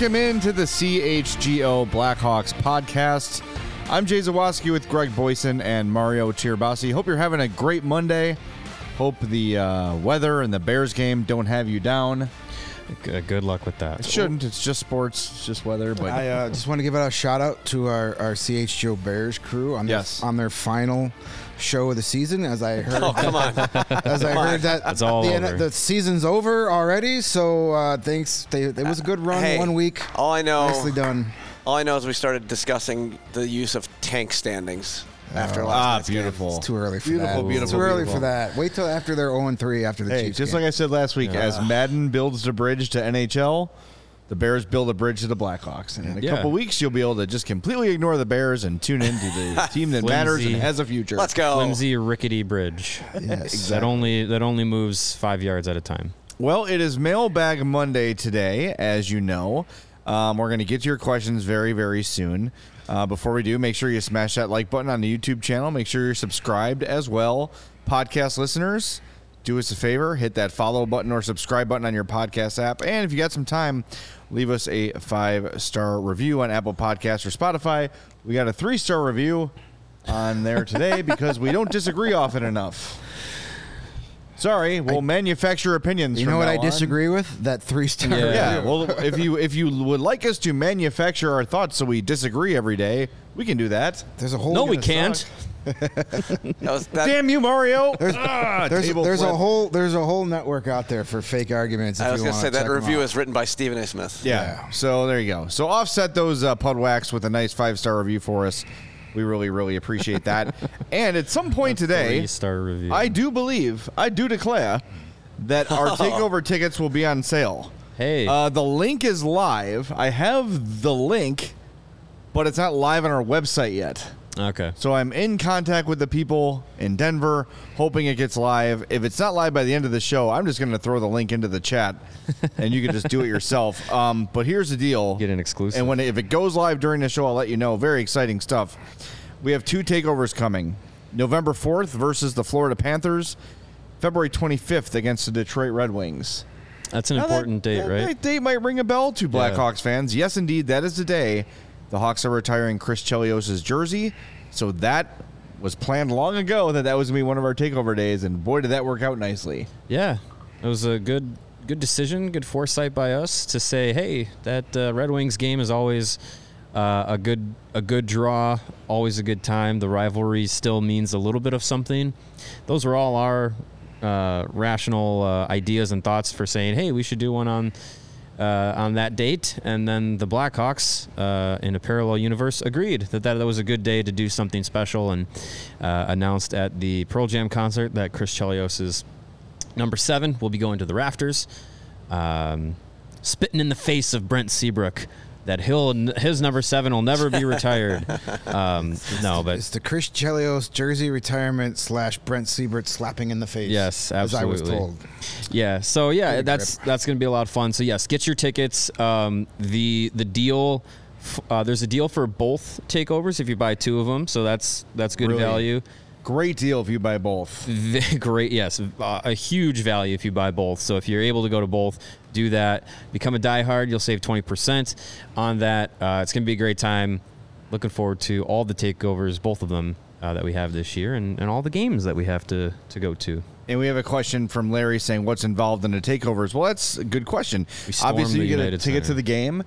Welcome into the CHGO Blackhawks podcast. I'm Jay Zawaski with Greg Boysen and Mario Tirabassi. Hope you're having a great Monday. Hope the uh, weather and the Bears game don't have you down. Good, good luck with that. It shouldn't. It's just sports. It's just weather. But I uh, just want to give out a shout out to our, our CHGO Bears crew on Yes. their, on their final show of the season. As I heard, Oh, come on. as I heard that It's all the, over. the season's over already. So uh, thanks. They, it was a good run. Hey, one week. All I know, Nicely done. all I know is we started discussing the use of tank standings after last ah, night's game. beautiful. It's too early for Beautiful, that. beautiful, It's too early beautiful. for that. Wait till after they're 0 3 after the Hey, Chiefs. just game. like I said last week, as Madden builds the bridge to NHL, the Bears build a bridge to the Blackhawks. And in a Yeah. couple weeks, you'll be able to just completely ignore the Bears and tune into the team that matters and Flimsy. has a future. Let's go. Flimsy, rickety bridge yes. that only that only moves five yards at a time. Well, it is Mailbag Monday today, as you know. Um, we're going to get to your questions very, very soon. Uh, before we do, make sure you smash that like button on the YouTube channel. Make sure you're subscribed as well. Podcast listeners, do us a favor hit that follow button or subscribe button on your podcast app. And if you got some time, leave us a five star review on Apple Podcasts or Spotify. We got a three star review on there today because we don't disagree often enough. Sorry, we'll manufacture opinions. You from know what now I on. disagree with? That three star. Yeah. Yeah, well, if you if you would like us to manufacture our thoughts so we disagree every day, we can do that. There's a whole. No, we can't. That was, that, Damn you, Mario! There's, Ah, there's, there's a whole there's a whole network out there for fake arguments. If I was you going to say that review is written by Stephen A. Smith. Yeah. Yeah. So there you go. So offset those uh, pud wax with a nice five star review for us. We really, really appreciate that. and at some point today, star review. I do believe, I do declare that our takeover tickets will be on sale. Hey. Uh, the link is live. I have the link, but it's not live on our website yet. Okay. So I'm in contact with the people in Denver, hoping it gets live. If it's not live by the end of the show, I'm just going to throw the link into the chat, and you can just do it yourself. Um, but here's the deal: Get an exclusive. And when if it goes live during the show, I'll let you know. Very exciting stuff. We have two takeovers coming: November 4th versus the Florida Panthers, February 25th against the Detroit Red Wings. That's an Now, that- important date, that- right? That date might ring a bell to Blackhawks fans. Yes, indeed, that is the day the Hawks are retiring Chris Chelios' jersey. So that was planned long ago that that was to be one of our takeover days, and boy, did that work out nicely. Yeah, it was a good good decision, good foresight by us to say, hey, that uh, Red Wings game is always uh, a good a good draw, always a good time. The rivalry still means a little bit of something. Those were all our uh, rational uh, ideas and thoughts for saying, hey, we should do one on. Uh, on that date, and then the Blackhawks, uh, in a parallel universe, agreed that, that that was a good day to do something special, and uh, announced at the Pearl Jam concert that Chris Chelios is Number seven will be going to the rafters, um, spitting in the face of Brent Seabrook that he'll his number seven will never be retired. um, no, but It's the Chris Chelios jersey retirement slash Brent Seabrook slapping in the face. Yes, As I was absolutely. told. yeah. So yeah, Good that's that's going to be a lot of fun. So yes, get your tickets. Um, the the deal. Uh, there's a deal for both takeovers if you buy two of them, so that's that's good Really? value. Great deal if you buy both. Great, yes, uh, a huge value if you buy both. So if you're able to go to both, do that. Become a diehard, you'll save 20% on that. Uh, it's going to be a great time. Looking forward to all the takeovers, both of them uh, that we have this year, and, and all the games that we have to to go to. And we have a question from Larry saying, "What's involved in the takeovers?" Well, that's a good question. Obviously, you get a ticket to the game.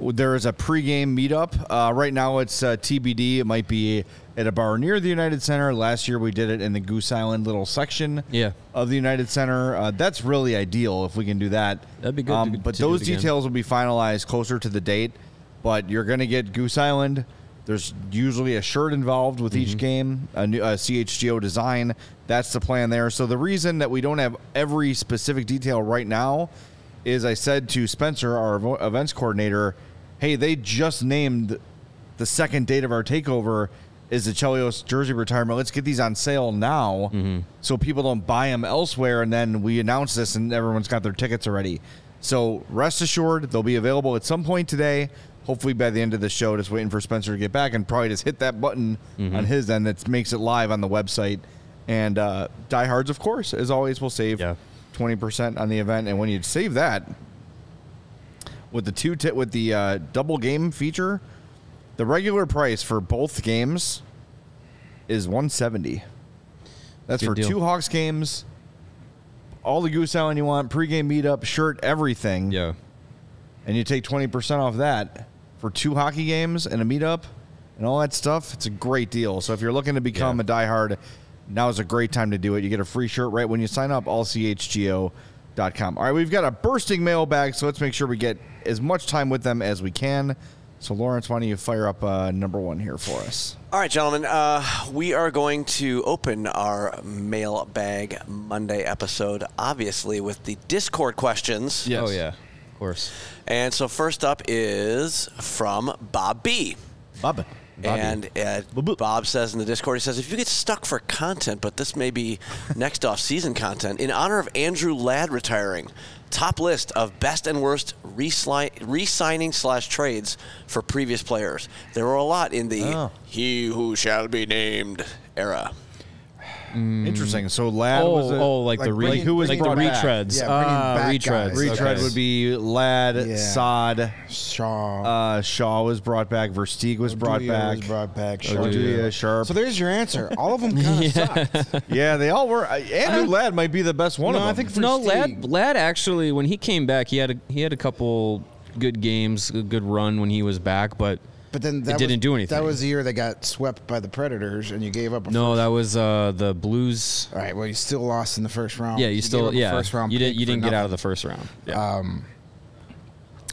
There is a pregame meetup. Uh, right now, it's uh, TBD. It might be at a bar near the United Center. Last year, we did it in the Goose Island little section Yeah. of the United Center. Uh, that's really ideal if we can do that. That'd be good Um, to- but to those details will be finalized closer to the date. But you're going to get Goose Island. There's usually a shirt involved with Mm-hmm. each game, a, new, a CHGO design. That's the plan there. So the reason that we don't have every specific detail right now is I said to Spencer, our events coordinator, hey, they just named the second date of our takeover is the Chelios jersey retirement. Let's get these on sale now so people don't buy them elsewhere. And then we announce this and everyone's got their tickets already. So rest assured, they'll be available at some point today. Hopefully by the end of the show, just waiting for Spencer to get back and probably just hit that button on his end that makes it live on the website. And uh, diehards, of course, as always, will save Yeah. 20% on the event. And when you save that, with the two t- with the uh, double game feature, the regular price for both games is 170. That's Good for deal. two Hawks games, all the Goose Island you want, pregame meetup, shirt, everything. Yeah. And you take 20% off that for two hockey games and a meetup and all that stuff. It's a great deal. So if you're looking to become Yeah. a diehard, now is a great time to do it. You get a free shirt right when you sign up, allchgo.com. All right, we've got a bursting mailbag, so let's make sure we get as much time with them as we can. So, Lawrence, why don't you fire up uh, number one here for us? All right, gentlemen, uh, we are going to open our mailbag Monday episode, obviously, with the Discord questions. Yes. Oh yeah. Of course. And so, first up is from Bob B. Bob. And uh, Bob says in the Discord, he says, if you get stuck for content, but this may be next off season content, in honor of Andrew Ladd retiring, top list of best and worst re-signing slash trades for previous players. There were a lot in the Oh. he who shall be named era. Interesting. So, Ladd oh, was a, oh, like, the like re- bringing- who was like the retreads. Yeah, bringing Ah, retreads. guys. retread okay. would be Ladd, Yeah. Saad, Shaw. uh, Shaw was brought back, Versteeg was brought back. Was brought back. Shaw. Oduya, Sharp. So there's your answer. All of them kind of sucked. Yeah, they all were. uh, Andrew Ladd might be the best one No, of I think for no, Ladd, Steve. Ladd actually, when he came back, he had a, he had a couple good games, a good run when he was back, but But then that didn't was, do anything. That was the year they got swept by the Predators, and you gave up. A no, first. that was uh, the Blues. All right. Well, you still lost in the first round. Yeah, you, gave still up yeah First round you didn't you didn't get out of the first round. Yeah.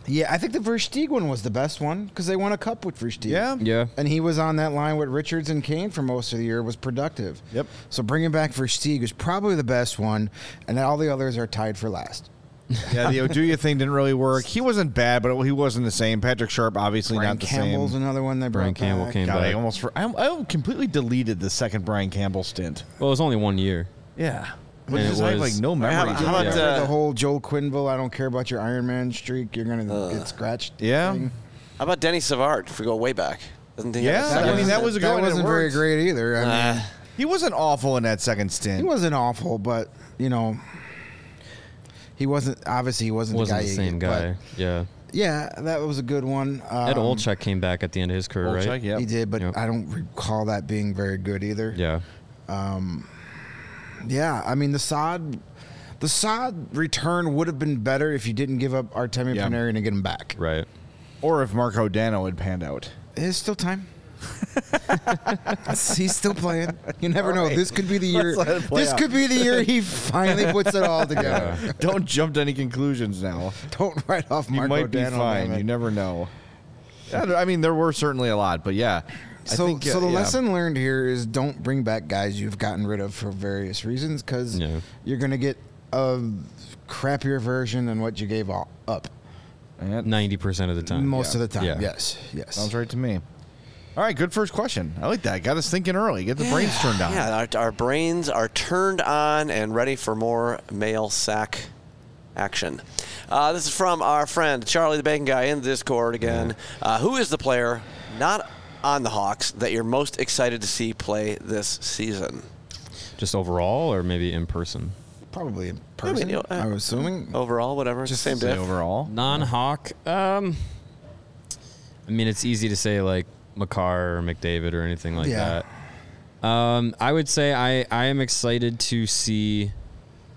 Yeah, I think the Versteeg one was the best one because they won a cup with Versteeg. Yeah. yeah. And he was on that line with Richards and Kane for most of the year. Was productive. Yep. So bringing back Versteeg is probably the best one, and all the others are tied for last. Yeah, the Oduya thing didn't really work. He wasn't bad, but he wasn't the same. Patrick Sharp, obviously Brian not the same. Campbell's same. another one they Brian brought Campbell back. came God, I back. almost for, I, I completely deleted the second Brian Campbell stint. Well, it was only one year. Yeah, but And it just I have like was- no How- memory. how about, Yeah. Remember uh, the whole Joel Quenneville? I don't care about your Iron Man streak. You're gonna get scratched. Yeah. thing? How about Denny Savard if we go way back? Doesn't he Yeah, have a I second mean, that was a good that wasn't very great either. I mean, Uh, he wasn't awful in that second stint. he wasn't awful, but you know, he wasn't. Obviously, he wasn't, Wasn't the the same you- guy. but Yeah. yeah, that was a good one. Um, Ed Olczyk came back at the end of his career, Olczyk, right? Yeah, He did, but Yep. I don't recall that being very good either. Yeah. Yeah, I mean the Saad, the Saad return would have been better if you didn't give up Artemi Yeah. Panarin and get him back. Right. or if Marko Dano had panned out. There's still time. He's still playing. You never know. This could be the year. Let's let it play This out. could be the year he finally puts it all together. Don't jump to any conclusions now. Don't write off You might be Dano, fine. damn. You never know. Yeah, I mean, there were certainly a lot, but yeah. I So, think, so the yeah. lesson learned here is don't bring back guys you've gotten rid of for various reasons because Yeah. you're going to get a crappier version than what you gave all, up Ninety percent of the time. most yeah. of the time. Yeah. Yes, yes. Sounds right to me. All right, good first question. I like that. Got us thinking early. Get the brains turned on. Yeah, our, our brains are turned on and ready for more mail sack action. Uh, this is from our friend Charlie the Bacon Guy in the Discord again. Uh, who is the player not on the Hawks that you're most excited to see play this season? Just overall, or maybe in person. Probably in person. you know, uh, I was assuming. Overall, whatever. Just same Say diff. overall. Non-Hawk. Um. I mean, it's easy to say like Makar or McDavid or anything like Yeah. that. Um, I would say I, I am excited to see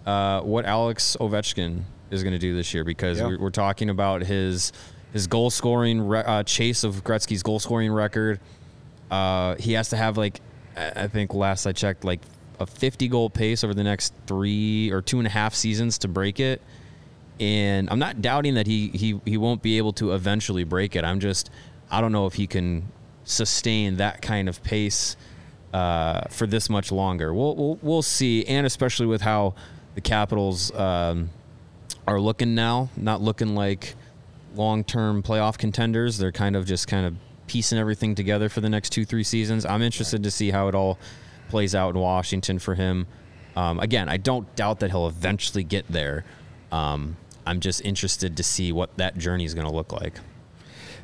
uh, what Alex Ovechkin is going to do this year because we're, we're talking about his his goal scoring re- uh, chase of Gretzky's goal scoring record. Uh, he has to have like I I think last I checked like a 50 goal pace over the next three or two and a half seasons to break it. And I'm not doubting that he he he won't be able to eventually break it. I'm just I don't know if he can sustain that kind of pace uh, for this much longer. We'll, we'll we'll see, and especially with how the Capitals um, are looking now, not looking like long-term playoff contenders. They're kind of just kind of piecing everything together for the next two three seasons. I'm interested to see how it all plays out in Washington for him. Um, again, I don't doubt that he'll eventually get there. Um, I'm just interested to see what that journey is going to look like.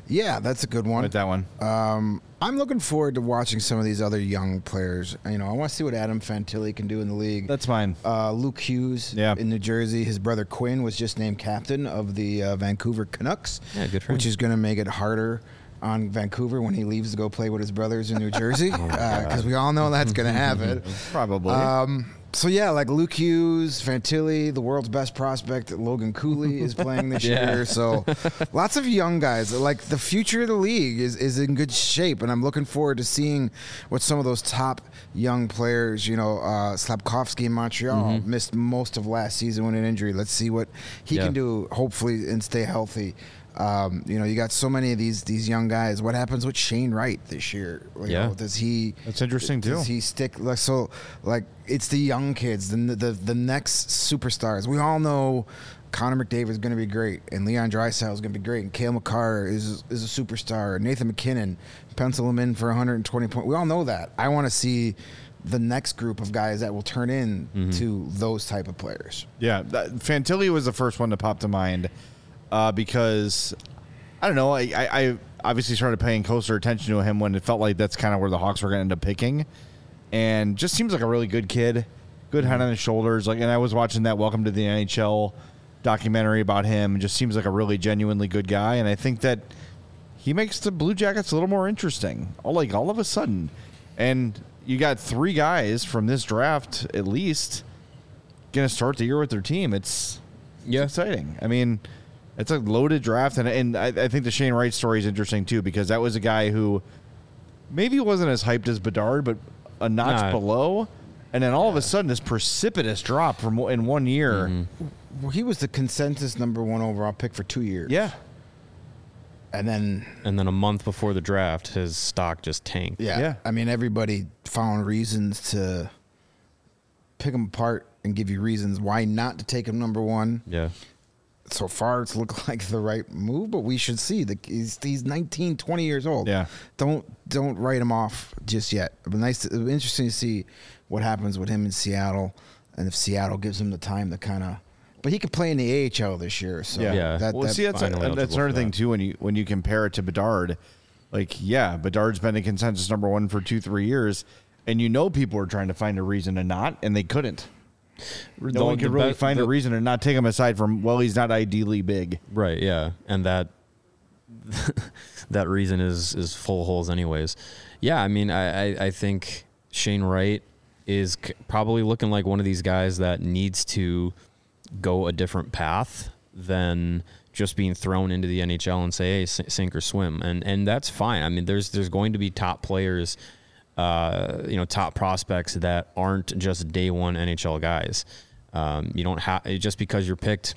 Yeah, that's a good one. with that one. Um, I'm looking forward to watching some of these other young players. You know, I want to see what Adam Fantilli can do in the league. That's fine. Uh, Luke Hughes Yeah. in New Jersey. His brother Quinn was just named captain of the uh, Vancouver Canucks. Yeah, good for Which him. is going to make it harder on Vancouver when he leaves to go play with his brothers in New Jersey, Oh because we all know that's going to happen. Probably. Um, so yeah, like Luke Hughes, Fantilli, the world's best prospect, Logan Cooley is playing this Yeah. year. So lots of young guys. Like the future of the league is, is in good shape, and I'm looking forward to seeing what some of those top young players. You know, uh, Slafkovsky in Montreal missed most of last season with an injury. Let's see what he Yeah. can do. Hopefully, and stay healthy. Um, you know, you got so many of these these young guys. What happens with Shane Wright this year? You Yeah. know, does he? That's interesting, too. Does he stick like so? Like it's the young kids, the the the next superstars. We all know Connor McDavid is going to be great, and Leon Draisaitl is going to be great, and Cale Makar is is a superstar. Nathan MacKinnon, pencil him in for 120 points. We all know that. I want to see the next group of guys that will turn in to those type of players. Yeah, that, Fantilli was the first one to pop to mind uh, because I don't know. I, I, I obviously started paying closer attention to him when it felt like that's kind of where the Hawks were going to end up picking, and just seems like a really good kid, good head on his shoulders. Like, and I was watching that Welcome to the NHL documentary about him. Just seems like a really genuinely good guy, and I think that he makes the Blue Jackets a little more interesting. All like all of a sudden, and you got three guys from this draft at least going to start the year with their team. It's Yeah. it's exciting. I mean, it's a loaded draft, and and I, I think the Shane Wright story is interesting too because that was a guy who maybe wasn't as hyped as Bedard, but a notch Nah. below, and then all of a sudden this precipitous drop from in one year. Mm-hmm. Well, he was the consensus number one overall pick for two years. Yeah, and then And then a month before the draft, his stock just tanked. Yeah. Yeah. I mean, everybody found reasons to pick him apart and give you reasons why not to take him number one. Yeah. So far, it's looked like the right move, but we should see. The, he's, he's 19, 20 years old. Yeah. Don't don't write him off just yet. But nice, to, it'll be interesting to see what happens with him in Seattle, and if Seattle gives him the time to kind of. But he could play in the AHL this year. So yeah. Yeah. That, well, that, see, that's finally that's eligible another for thing too when you when you compare it to Bedard. Like, yeah, Bedard's been a consensus number one for two, three years, and you know people are trying to find a reason to not, and they couldn't. No The- one could really find the- a reason to not take him aside from well, he's not ideally big. Right, yeah. And that that reason is is full holes anyways. Yeah, I mean I, I, I think Shane Wright is c- probably looking like one of these guys that needs to go a different path than just being thrown into the NHL and say, "Hey, s- sink or swim," and and that's fine. I mean, there's there's going to be top players, uh, you know, top prospects that aren't just day one NHL guys. Um, you don't have just because you're picked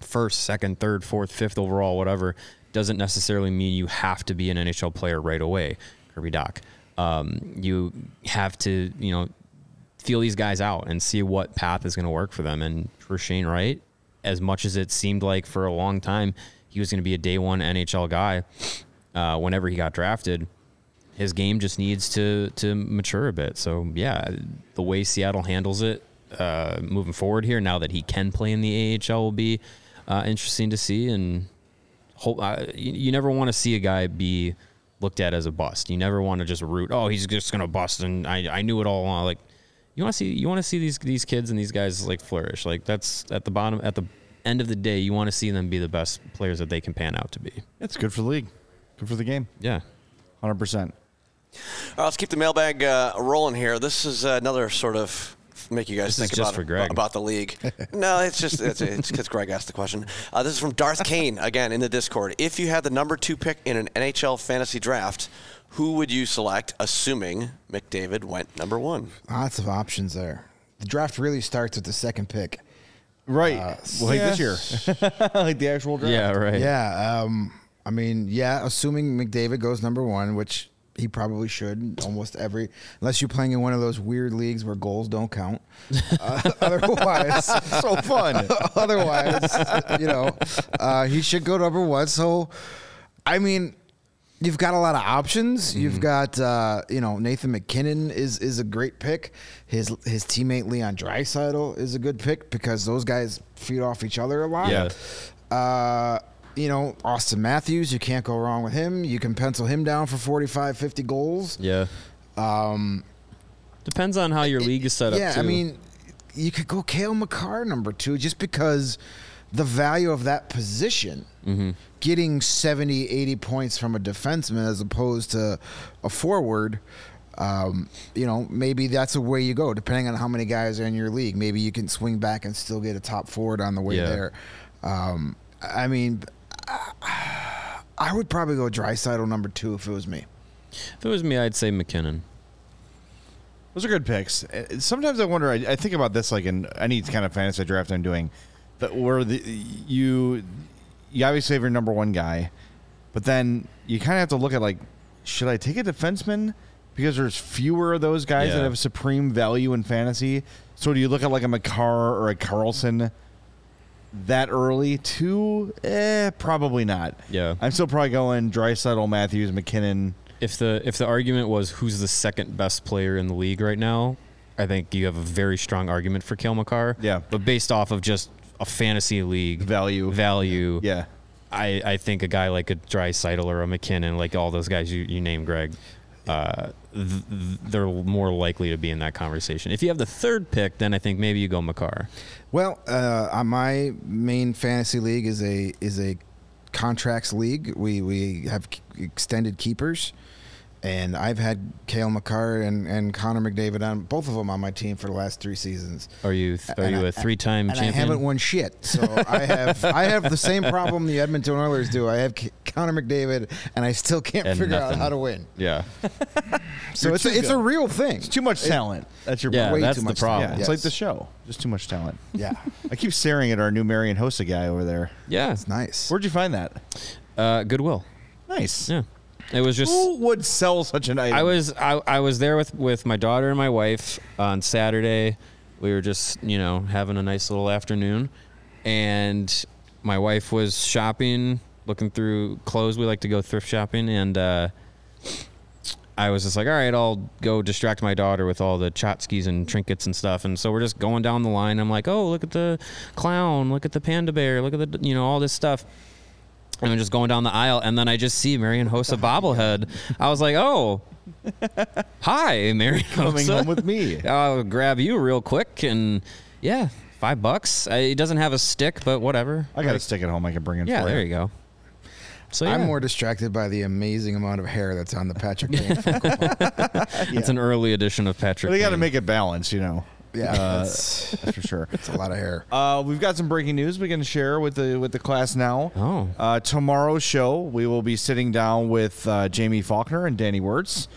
first, second, third, fourth, fifth overall, whatever, doesn't necessarily mean you have to be an NHL player right away. Kirby Dach, um, you have to, you know, feel these guys out and see what path is going to work for them. And for Shane Wright, as much as it seemed like for a long time he was going to be a day one NHL guy, uh, whenever he got drafted, his game just needs to to mature a bit. So yeah, the way Seattle handles it uh, moving forward here, now that he can play in the AHL, will be uh, interesting to see. And hope uh, you, you never want to see a guy be looked at as a bust. You never want to just root. Oh, he's just gonna bust, and I I knew it all along. Like you want to see you want to see these these kids and these guys like flourish. Like that's at the bottom at the end of the day, you want to see them be the best players that they can pan out to be. It's good for the league, good for the game, Yeah. hundred percent. All right, let's keep the mailbag uh, rolling here. This is uh, another sort of make you guys This think about for Greg. about the league. no, it's just it's because Greg asked the question. Uh, this is from Darth Kane again in the Discord. If you had the number two pick in an NHL fantasy draft, who would you select? Assuming McDavid went number one. Lots of options there. The draft really starts with the second pick. Right, Uh, well, like this year, like the actual draft. Yeah. Right. Yeah. Um, I mean, yeah, assuming McDavid goes number one, which he probably should almost every, unless you're playing in one of those weird leagues where goals don't count. Uh, otherwise, so fun. otherwise, you know, uh, he should go number one. So, I mean, you've got a lot of options. Mm-hmm. You've got, uh, you know, Nathan MacKinnon is is a great pick. His his teammate Leon Draisaitl is a good pick because those guys feed off each other a lot. Yeah. You know, Auston Matthews, you can't go wrong with him. You can pencil him down for 45, 50 goals. Yeah. Um, Depends on how your league is set up. yeah, too. I mean, you could go Cale Makar number two just because the value of that position, Mm-hmm. getting 70, 80 points from a defenseman as opposed to a forward. Um, you know, maybe that's a way you go, depending on how many guys are in your league. Maybe you can swing back and still get a top forward on the way Yeah. there. Um, I mean, I would probably go Draisaitl number two if it was me. if it was me, I'd say MacKinnon. Those are good picks. Uh, Sometimes I wonder. I, I think about this like in any kind of fantasy draft I'm doing, that where the you you obviously have your number one guy, but then you kind of have to look at like, should I take a defenseman because there's fewer of those guys that have supreme value in fantasy. So do you look at like a Makar or a Carlson that early? Too, eh, probably not. Yeah. I'm still probably going Draisaitl, Matthews, MacKinnon. If the if the argument was who's the second best player in the league right now, I think you have a very strong argument for Cale Makar. Yeah. But based off of just a fantasy league Value. value, Yeah. I, I think a guy like a Drai or a MacKinnon, like all those guys you, you name, Greg, uh, th- th- they're more likely to be in that conversation. If you have the third pick, then I think maybe you go Makar. Well, uh, uh, my main fantasy league is a is a contracts league. We we have extended keepers, and I've had Cale Makar and, and Connor McDavid on both of them on my team for the last three seasons. Are you th- are And you I- a three time and champion? I haven't won shit. So I have I have the same problem the Edmonton Oilers do. I have K- Connor McDavid, and I still can't And figure out how to win. Yeah, So You're it's a, too it's a real thing. It's too much talent. That's your yeah, way that's too the much problem. Yeah, it's like the show. Just too much talent. Yeah, I keep staring at our new Marian Hossa guy over there. Yeah, it's nice. Where'd you find that? uh, Goodwill. Nice. Yeah, it was just. Who would sell such an item? I was I, I was there with with my daughter and my wife on Saturday. We were just you know having a nice little afternoon, and my wife was shopping, looking through clothes. We like to go thrift shopping, and uh, I was just like, all right, I'll go distract my daughter with all the tchotchkes and trinkets and stuff. And so we're just going down the line. I'm like, oh, look at the clown, look at the panda bear, look at the you know all this stuff. And I'm just going down the aisle, and then I just see Marian Hossa bobblehead. I was like, "Oh, hi, Marian coming Hossa. home with me. I'll grab you real quick." And yeah, five bucks. I, it doesn't have a stick, but whatever. I got a stick at home I can bring in Yeah, for there you go. So yeah, I'm more distracted by the amazing amount of hair that's on the Patrick Kane. it's an early edition of Patrick. But they got to Kane. make it balanced, you know. Yeah, Uh, that's, That's for sure. It's a lot of hair. Uh, we've got some breaking news we can share with the with the class now. Oh. Uh, tomorrow's show, we will be sitting down with uh, Jaime Faulkner and Danny Wirtz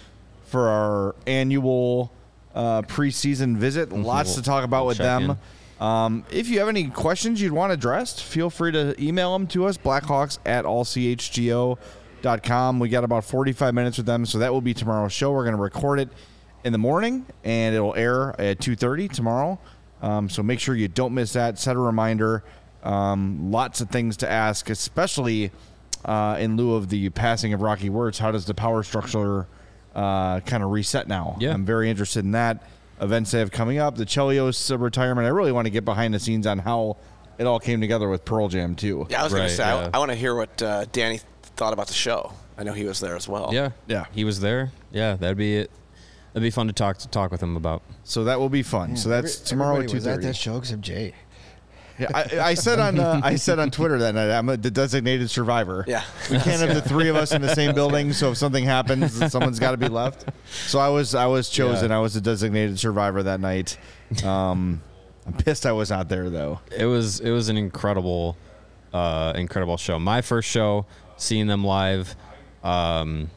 for our annual uh, preseason visit. Lots to talk about we'll with them. Um, if you have any questions you'd want addressed, feel free to email them to us, blackhawks at allchgo.com. We got about 45 minutes with them, so that will be tomorrow's show. We're going to record it in the morning, and it'll air at 2.30 tomorrow. Um, so make sure you don't miss that. Set a reminder. Um, lots of things to ask, especially uh, in lieu of the passing of Rocky Wirtz. How does the power structure uh, kind of reset now? Yeah. I'm very interested in that. Events they have coming up, the Chelios uh, retirement. I really want to get behind the scenes on how it all came together with Pearl Jam too. Yeah, I was going to say, I- I, want to hear what uh, Danny thought about the show. I know he was there as well. Yeah, Yeah. He was there. Yeah, that'd be it. That'd be fun to talk to talk with him about. So that will be fun. so that's Every- tomorrow at everybody two was at thirty. that show except Jay. Yeah, I, I said on uh, I said on Twitter that night I'm a, the designated survivor. Yeah. we can't have the three of us in the same building. So if something happens, then someone's got to be left. So I was I was chosen. Yeah. I was the designated survivor that night. Um, I'm pissed I was not there though. It was it was an incredible, uh, incredible show. My first show, seeing them live, um,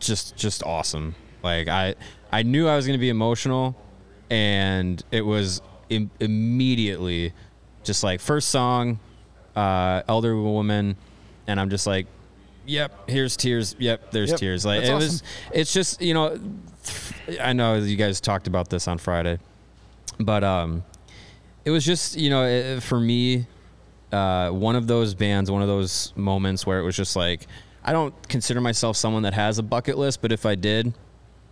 just just awesome. Like I I knew I was gonna be emotional, and it was Im- immediately just like first song, uh, elder woman, and I'm just like, yep, here's tears. Yep, there's Yep, tears. Like it awesome. was. It's just you know, I know you guys talked about this on Friday, but um it was just you know it, for me uh, one of those bands one of those moments where it was just like i don't consider myself someone that has a bucket list but if i did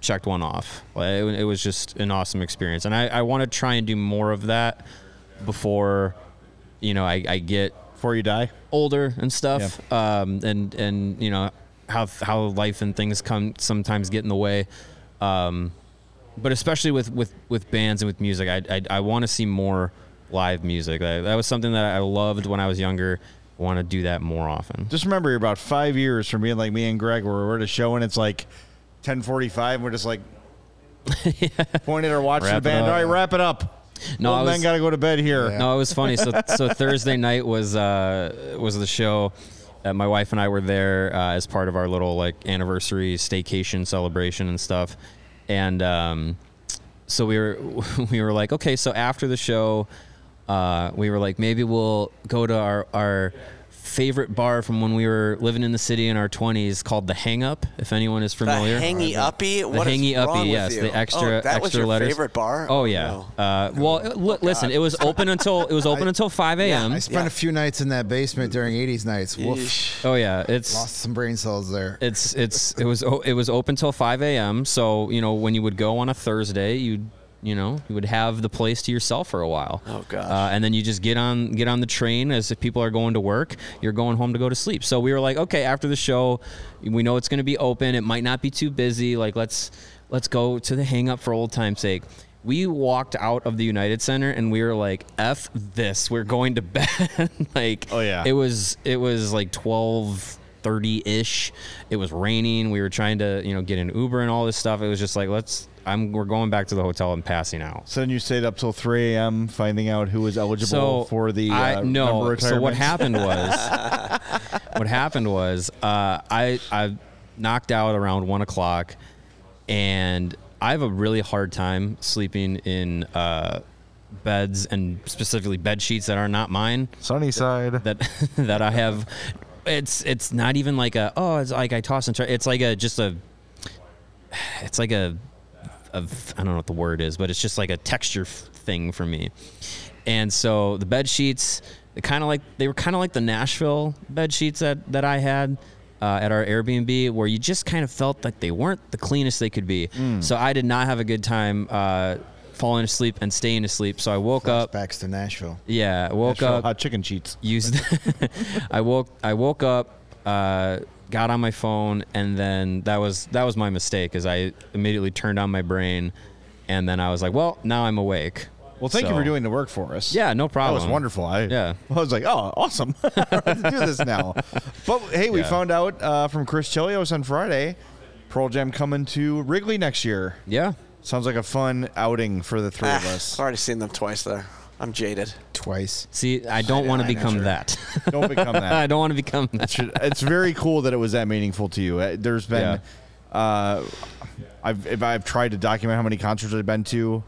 checked one off it, it was just an awesome experience and i, I want to try and do more of that before you know I, I get before you die. older and stuff, um, and and you know how how life and things come sometimes get in the way. Um, but especially with, with, with bands and with music, I I, I want to see more live music. That, that was something that I loved when I was younger. Want to do that more often. Just remember, you're about five years from being like me and Greg, where we're at a show and it's like 10:45, we're just like pointing at our watch to Wrap the band. All right, wrap it up. No, Old I was- got to go to bed here. Yeah. No, it was funny. So so Thursday night was uh, was the show. Uh, my wife and I were there uh, as part of our little like anniversary staycation celebration and stuff, and um, so we were we were like, okay, so after the show, uh, we were like, maybe we'll go to our our favorite bar from when we were living in the city in our 20s called the Hang Up if anyone is familiar, The familiar hangy uppy. the What is hangy wrong uppy, with yes, you? the extra Oh, that extra was your letters. favorite bar. Oh yeah. no. Uh, well, li- listen, it was open until it was open until 5 a.m. I spent Yeah. a few nights in that basement during '80s nights. Woof. Oh yeah, it's Lost some brain cells there. it's it's it was it was open till 5 a.m. So you know when you would go on a Thursday, you you know you would have the place to yourself for a while. Oh, gosh. Uh, and then you just get on get on the train as if people are going to work. You're going home to go to sleep. So we were like, okay, after the show, we know it's going to be open. It might not be too busy. Like let's let's go to the hang up for old time's sake. We walked out of the United Center and we were like, "F this, we're going to bed." like, Oh, yeah. it was it was like twelve thirty ish. It was raining. We were trying to you know get an Uber and all this stuff. It was just like let's. I'm we're going back to the hotel and passing out. So then you stayed up till 3 a.m. finding out who was eligible So for the uh, I, member no. So what happened was, what happened was, uh, I I knocked out around one o'clock, and I have a really hard time sleeping in uh, beds and specifically bed sheets that are not mine. Sunny side. That that I have. It's it's not even like a oh it's like I toss and turn. It's like a just a. It's like a, a I don't know what the word is, but it's just like a texture f- thing for me. And so the bed sheets, kind of like they were kind of like the Nashville bed sheets that that I had uh, at our Airbnb, where you just kind of felt like they weren't the cleanest they could be. So I did not have a good time uh, falling asleep and staying asleep. So I woke up. Flashbacks to Nashville. Yeah, I woke Nashville up hot chicken cheats. used I woke I woke up uh, got on my phone and then that was that was my mistake is I immediately turned on my brain and then I was like well now I'm awake Well, thank you for doing the work for us. yeah no problem. That was wonderful. I, Yeah. I was like, oh, awesome. I don't have to do this now. But hey, we Yeah. found out uh, from Chris Chelios on Friday, Pearl Jam coming to Wrigley next year. yeah Sounds like a fun outing for the three of Ah, us. I've already seen them twice there. I'm jaded. Twice. see I don't want to become sure. that Don't become that. I don't want to become that Should- it's very cool that it was that meaningful to you. Uh, There's been, uh, I've if I've tried to document how many concerts I've been to,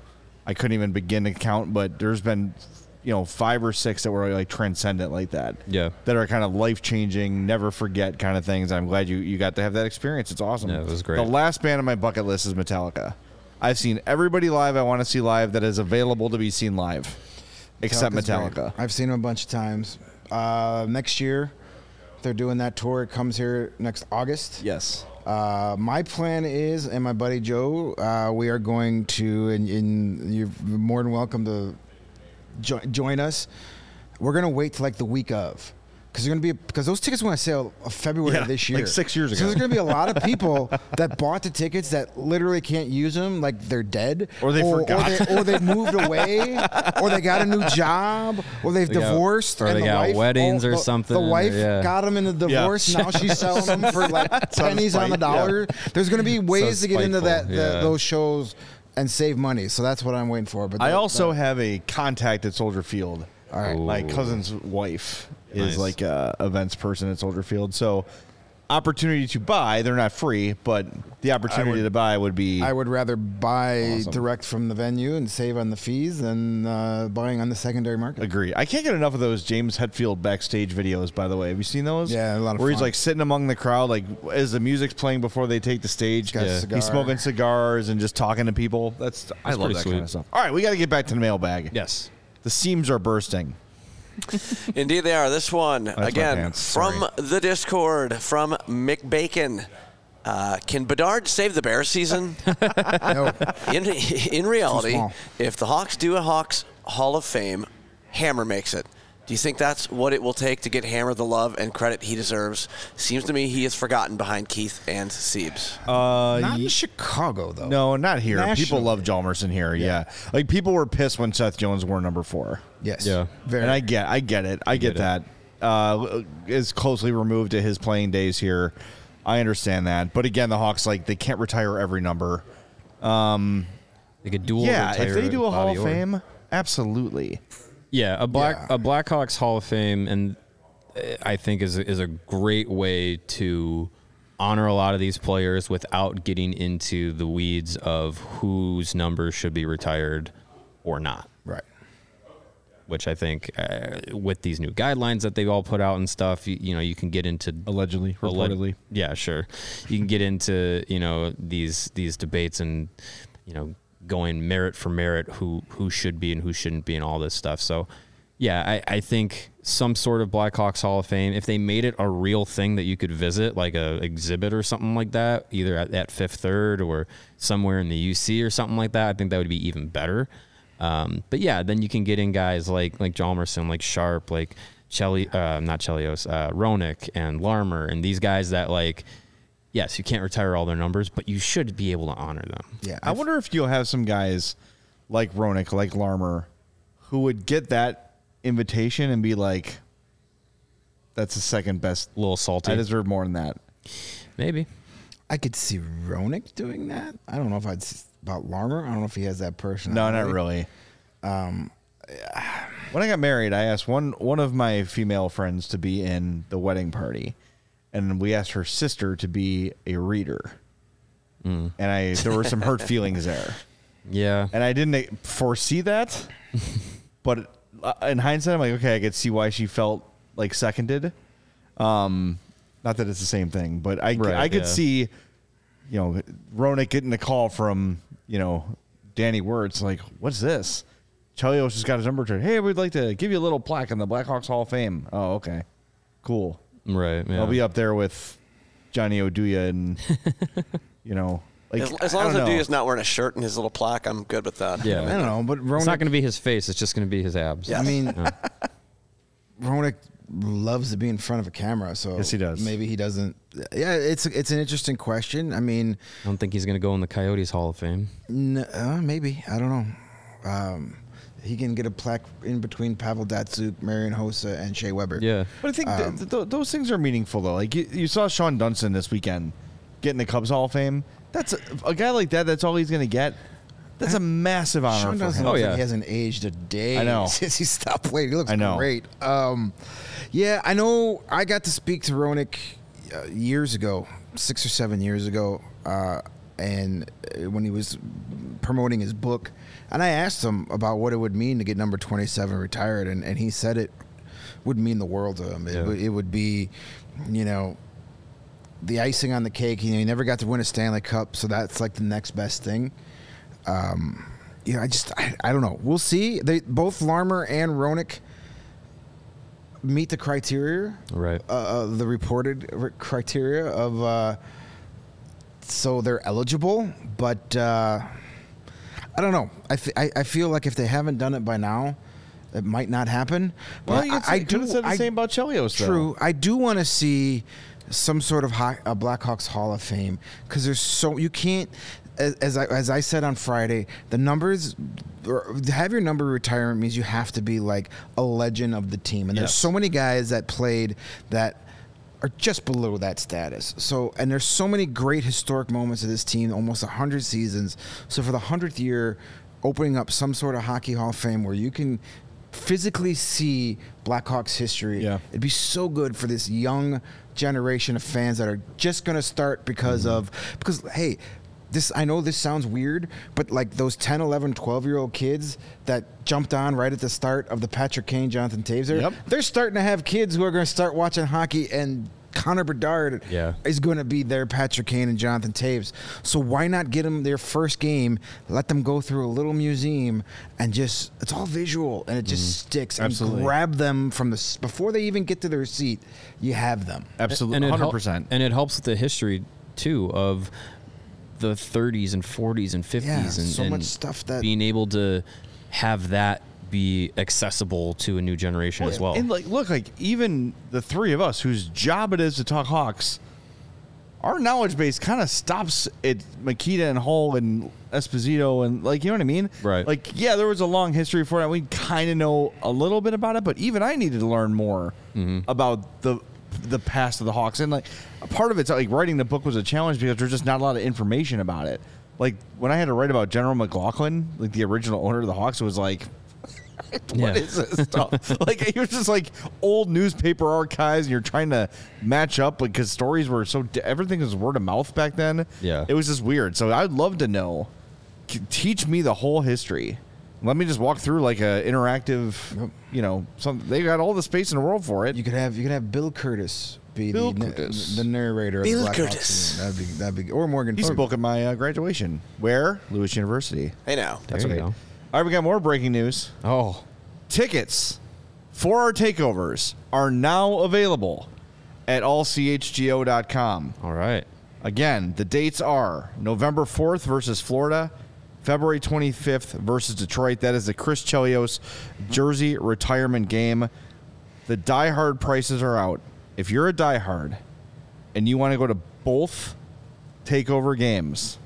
I couldn't even begin to count. But there's been, you know, five or six that were like transcendent like that. Yeah. that are kind of life changing, never forget kind of things. I'm glad you you got to have that experience. It's awesome. Yeah, it was great. The last band on my bucket list is Metallica. I've seen everybody live I want to see live that is available to be seen live, except Metallica. great. I've seen them a bunch of times. Uh, next year, they're doing that tour. It comes here next August. Yes. Uh, my plan is, and my buddy Joe, uh, we are going to, and, and you're more than welcome to jo- join us. We're gonna wait till like the week of, because you're gonna be because those tickets went on sale uh, of February Yeah, of this year. like six years ago. So ago. there's gonna be a lot of people that bought the tickets that literally can't use them, like they're dead, Or they forgot. or they, or they moved away, or they got a new job, or they've They got- divorced, or and they the got wife, weddings or the- something, The wife yeah. got them in the divorce. Now she's selling them for like pennies on the spite, yeah. dollar. There's going to be ways to get into that the, yeah. those shows and save money. So that's what I'm waiting for. But I that- also that- have a contact at Soldier Field. All right. My cousin's wife is Nice. like a events person at Soldier Field. So opportunity to buy, they're not free, but the opportunity would- to buy would be I would rather buy Awesome. direct from the venue and save on the fees than uh, buying on the secondary market. agree. I can't get enough of those James Hetfield backstage videos, by the way. Have you seen those? Yeah, a lot of Where he's like sitting among the crowd, like as the music's playing before they take the stage. Got a Yeah. cigar. He's smoking cigars and just talking to people. That's, I love that sweet. kind of stuff. All right, we got to get back to the mailbag. yes The seams are bursting. Indeed, they are. This one, my again, from the Discord, from Mick Bacon. Uh, can Bedard save the Bears season? No, in, in reality, if the Hawks do a Hawks Hall of Fame, Hammer makes it. Do you think that's what it will take to get Hammer the love and credit he deserves? Seems to me he is forgotten behind Keith and Seabs. Uh, Not ye- in Chicago though. no, not here. People love Hjalmarsson here. Yeah. like people were pissed when Seth Jones wore number four, Yes. Yeah. Very. and I get, I get it. I get, get that. Uh, is closely removed to his playing days here. I understand that, but again, the Hawks like they can't retire every number. Um, They could dual. yeah, if they do a Hall of Fame, absolutely. Yeah, a black Yeah. a Blackhawks Hall of Fame, and uh, I think is a, is a great way to honor a lot of these players without getting into the weeds of whose numbers should be retired or not. right. Which I think, uh, with these new guidelines that they've all put out and stuff, you, you know, you can get into Allegedly, Alleg- reportedly. yeah, sure. You can get into you know these these debates and you know going merit for merit who who should be and who shouldn't be and all this stuff. So yeah, I, I think some sort of Blackhawks Hall of Fame, if they made it a real thing that you could visit, like a exhibit or something like that, either at, at Fifth Third or somewhere in the UC or something like that, I think that would be even better. Um, but yeah, then you can get in guys like like Hjalmarsson, like Sharp, like Chelly, uh, not Chelios, uh, Roenick and Larmer, and these guys that like, yes, you can't retire all their numbers, but you should be able to honor them. Yeah. I wonder if you'll have some guys like Roenick, like Larmer, who would get that invitation and be like, "That's the second best. A little salty, I deserve more than that." maybe. I could see Roenick doing that. I don't know if I'd s- about Larmer. I don't know if he has that person. No, not really. Um, when I got married, I asked one one of my female friends to be in the wedding party, and we asked her sister to be a reader. And I there were some hurt feelings there, Yeah, and I didn't foresee that. but uh, in hindsight, I'm like, okay, I could see why she felt like seconded. Um, not that it's the same thing, but I Right, I could yeah. see, you know, Roenick getting a call from you know Danny Wirtz like, what's this? Chelios just got his number turned. Hey, we'd like to give you a little plaque in the Blackhawks Hall of Fame. Oh, okay, cool. Right. Yeah. I'll be up there with Johnny Oduya and you know, like as, as long as don't the dude know. is not wearing a shirt and his little plaque, I'm good with that. Yeah. I don't know, but Roenick. It's not going to be his face. It's just going to be his abs. Yeah. I mean, Yeah. Roenick loves to be in front of a camera, so Yes, he does. Maybe he doesn't. Yeah, it's it's an interesting question. I mean, I don't think he's going to go in the Coyotes Hall of Fame. n- uh, maybe I don't know. Um, he can get a plaque in between Pavel Datsyuk, Marian Hossa, and Shea Weber. Yeah. But I think Um, th- th- those things are meaningful though. Like you, you saw Shawon Dunston this weekend getting the Cubs Hall of Fame. That's a, a guy like that. That's all he's going to get. That's a massive honor Sean for doesn't him. Oh, yeah. like he hasn't aged a day I know. since he stopped playing. He looks I know. great. Um, yeah, I know. I got to speak to Roenick uh, years ago, six or seven years ago, uh, and uh, when he was promoting his book, and I asked him about what it would mean to get number twenty-seven retired, and, and he said it would mean the world to him. It, Yeah. would, it would be, you know, the icing on the cake. You know, he never got to win a Stanley Cup, so that's like the next best thing. Um, you know, I just I, I don't know. We'll see. They both Larmer and Roenick meet the criteria, Right. uh, uh, the reported criteria of, uh, so they're eligible. But uh, I don't know. I, f- I I feel like if they haven't done it by now, it might not happen. Well, But you I, could I say- do. could've said the I- same about Chelios. Though. True. I do want to see some sort of a Blackhawks Hall of Fame because there's so you can't. As, as I as I said on Friday, the numbers to have your number retirement means you have to be like a legend of the team, and there's so many guys that played that are just below that status. So, and there's so many great historic moments of this team, almost 100 seasons. So, for the 100th year, opening up some sort of Hockey Hall of Fame where you can physically see Blackhawks history, Yeah. it'd be so good for this young generation of fans that are just going to start because mm-hmm. of, because, hey, this I know this sounds weird, but like those 10, 11, 12 year old kids that jumped on right at the start of the Patrick Kane, Jonathan Toews Yep. they're starting to have kids who are going to start watching hockey and Connor Bedard Yeah. is going to be their Patrick Kane and Jonathan Toews. So why not get them their first game, let them go through a little museum and just it's all visual and it just mm-hmm. sticks and Absolutely. grab them from the before they even get to their seat, you have them. Absolutely, and it hundred hel- percent. And it helps with the history too of the 30s and 40s and 50s Yeah, and, so and much stuff that- being able to have that be accessible to a new generation as well. And like, look, like even the three of us, whose job it is to talk Hawks, our knowledge base kind of stops at Mikita and Hull and Esposito and like, you know what I mean? Right. Like, yeah, there was a long history for it. We kind of know a little bit about it, but even I needed to learn more mm-hmm. about the the past of the Hawks. And like, a part of it's like writing the book was a challenge because there's just not a lot of information about it. Like when I had to write about General McLaughlin, like the original owner of the Hawks, it was like. What Yeah. is this stuff? like you're just like old newspaper archives, and you're trying to match up because stories were so everything was word of mouth back then. Yeah. it was just weird. So I'd love to know. Teach me the whole history. Let me just walk through like a interactive. Yep. You know, some they got all the space in the world for it. You could have you could have Bill Kurtis be Bill the, na- Kurtis. the narrator. of Bill the Black Kurtis. That'd be that'd be or Morgan. he or- spoke at my uh, graduation. Where? Lewis University. Hey now. there That's you right. go. All right, we got more breaking news. Oh, Tickets for our takeovers are now available at allchgo.com. all right. Again, the dates are November 4th versus Florida, February 25th versus Detroit. That is the Chris Chelios jersey retirement game. The diehard prices are out. If you're a diehard and you want to go to both takeover games,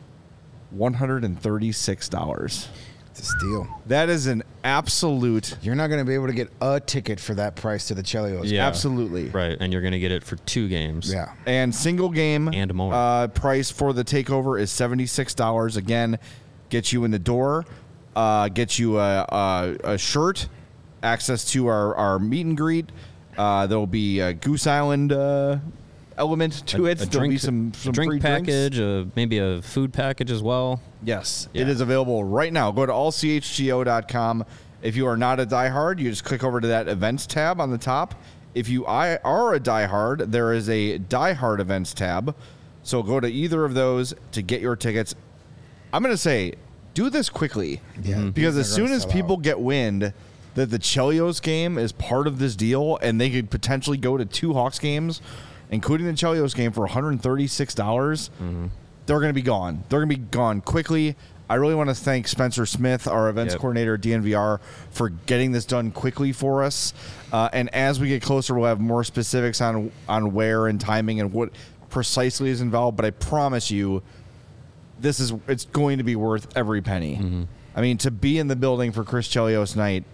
$136. It's a steal. That is an absolute, You're not going to be able to get a ticket for that price to the Chelios. Yeah. absolutely. Right, and you're gonna get it for two games. Yeah. And single game And more. Uh, price for the takeover is seventy six dollars. Again, gets you in the door, uh, gets you a, a, a shirt, access to our, our meet and greet. Uh, there'll be a Goose Island uh, element to A- it. a there'll drink, be some, some drink package, maybe a food package as well. Yes, Yeah. it is available right now. Go to allchgo.com. If you are not a diehard, you just click over to that events tab on the top. If you are a diehard, there is a diehard events tab. So go to either of those to get your tickets. I'm going to say, do this quickly. Yeah, Mhm. Because as soon as people get wind that the Chelios game is part of this deal and they could potentially go to two Hawks games, including the Chelios game for $136, dollars they're going to be gone. They're going to be gone quickly. I really want to thank Spencer Smith, our events Yep. coordinator at DNVR, for getting this done quickly for us. Uh, and as we get closer, we'll have more specifics on on where and timing and what precisely is involved. But I promise you, this is it's going to be worth every penny. I mean, to be in the building for Chris Chelios night,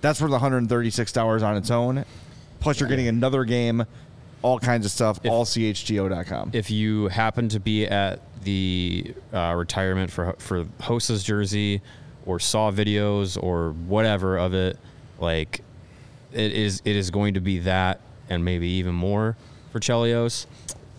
that's worth 136 dollars on its own. Plus, you're getting another game, all kinds of stuff. If- allchgo.com. If you happen to be at the uh, retirement for for Hossa's jersey, or saw videos or whatever of it, like it is it is going to be that and maybe even more for Chelios.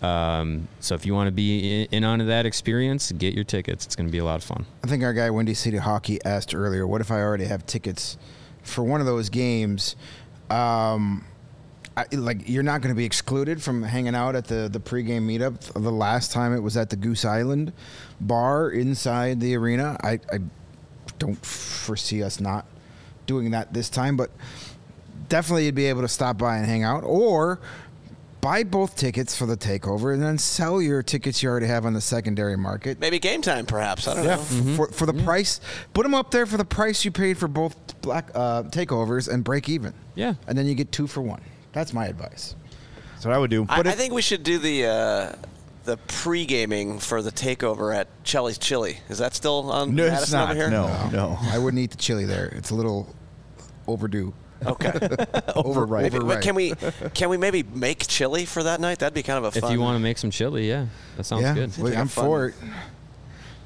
Um, so if you want to be in, in on that experience, get your tickets. It's going to be a lot of fun. I think our guy Windy City Hockey asked earlier, "What if I already have tickets for one of those games?" Um, I, like you're not going to be excluded from hanging out at the the pregame meetup. The last time it was at the Goose Island bar inside the arena. I, I don't foresee us not doing that this time, but definitely you'd be able to stop by and hang out or buy both tickets for the takeover and then sell your tickets you already have on the secondary market Maybe game time, perhaps. I don't yeah, know. f- for for the price, put them up there for the price you paid for both black uh, takeovers and break even. Yeah. and then you get two for one. That's my advice. That's what I would do. I, I think we should do the uh, the pre gaming for the takeover at Cheli's Chili. Is that still on No, it's Madison not. over here? No. No. I wouldn't eat the chili there. It's a little overdue. Okay. Overripe. Maybe, Overripe. Can we can we maybe make chili for that night? That'd be kind of a If you want to make some chili, yeah, that sounds yeah, good. well, like a I'm fun- for it.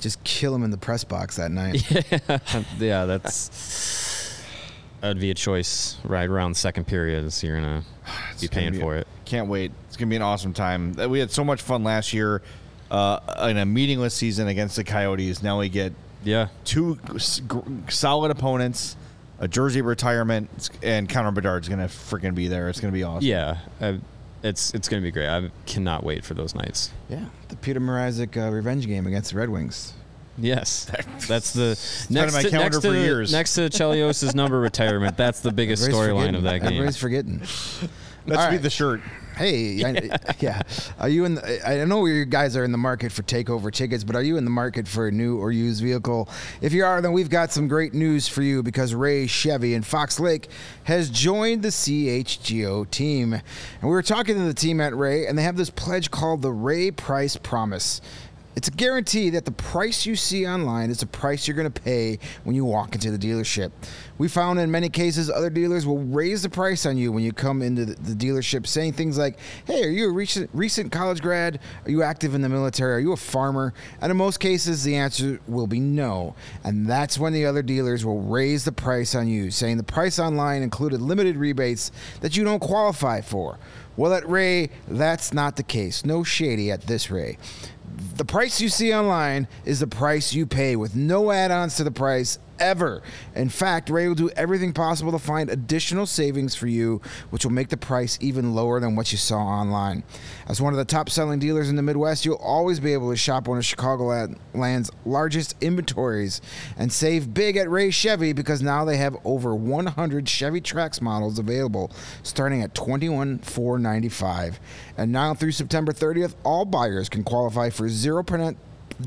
Just kill him in the press box that night. yeah, yeah that's that'd be a choice right around the second period. So you're gonna be It's gonna paying be- for it. Can't wait. It's gonna be an awesome time. Uh, We had so much fun last year uh, in a meaningless season against the Coyotes. Now we get Yeah, two s- gr- solid opponents, a jersey retirement, and Connor Bedard's gonna freaking be there. It's gonna be awesome. yeah. I, it's it's gonna be great. I cannot wait for those nights. yeah, the Petr Mrazek uh, revenge game against the Red Wings. Yes, that's the been next my to, next to for the- years. Next to Chelios' number retirement, that's the biggest storyline of that game. Everybody's forgetting. That All should be the shirt. Hey, I, yeah. Are you in? The, I know you guys are in the market for takeover tickets, but are you in the market for a new or used vehicle? If you are, then we've got some great news for you because Ray Chevy in Fox Lake has joined the CHGO team, and we were talking to the team at Ray, and they have this pledge called the Ray Price Promise. It's a guarantee that the price you see online is the price you're going to pay when you walk into the dealership. We found in many cases other dealers will raise the price on you when you come into the, dealership, saying things like, "Hey, are you a recent recent college grad? Are you active in the military? Are you a farmer?" And in most cases, the answer will be no. And that's when the other dealers will raise the price on you, saying the price online included limited rebates that you don't qualify for. Well, at Ray, that's not the case. No shady at this Ray. The price you see online is the price you pay with no add ons to the price ever. In fact, Ray will do everything possible to find additional savings for you, which will make the price even lower than what you saw online. As one of the top selling dealers in the Midwest, you'll always be able to shop one of Chicagoland's largest inventories and save big at Ray Chevy because now they have over 100 Chevy Trax models available starting at $21,495. And now through September 30th, all buyers can qualify for 0%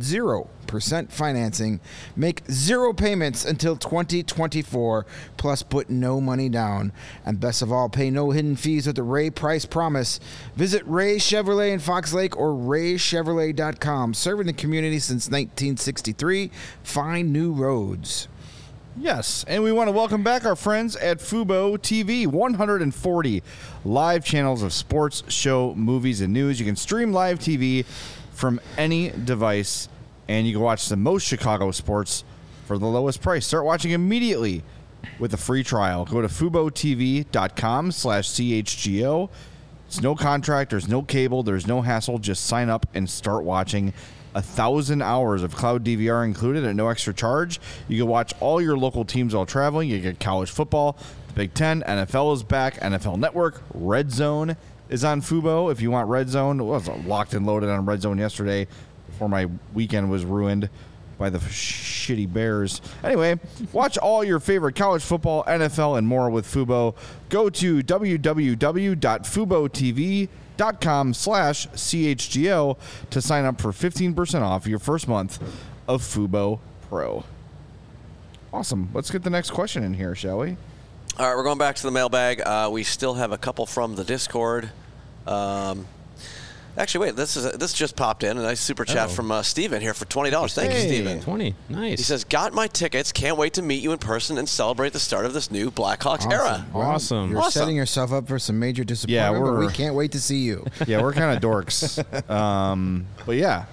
zero percent financing, make zero payments until 2024, plus put no money down, and best of all, pay no hidden fees with the Ray Price Promise. Visit Ray Chevrolet in Fox Lake or RayChevrolet.com. Serving the community since 1963. Find new roads. Yes, and we want to welcome back our friends at Fubo TV. 140 live channels of sports, show, movies, and news. You can stream live TV from any device, and you can watch the most Chicago sports for the lowest price. Start watching immediately with a free trial. Go to FuboTV.com slash CHGO. It's no contract, there's no cable, there's no hassle. Just sign up and start watching. A thousand hours of cloud DVR included at no extra charge. You can watch all your local teams while traveling. You get college football, the Big Ten, NFL is back, NFL Network, Red Zone is on Fubo. If you want Red Zone, it was locked and loaded on Red Zone yesterday before my weekend was ruined by the shitty Bears. Anyway, watch all your favorite college football, NFL, and more with Fubo. Go to www.fubotv.com slash CHGO to sign up for 15% off your first month of Fubo Pro. Awesome. Let's get the next question in here, shall we? All right, we're going back to the mailbag. Uh, we still have a couple from the Discord. Um, actually, wait, this is a, this just popped in a nice super chat Uh-oh. from uh, Steven here for twenty dollars. Thank you, Hey. Steven. 20. Nice. He says, "Got my tickets. Can't wait to meet you in person and celebrate the start of this new Blackhawks era." Well, Awesome. You're Awesome. setting yourself up for some major disappointment, but we're- we can't wait to see you. Yeah, we're kind of dorks. Um, but yeah,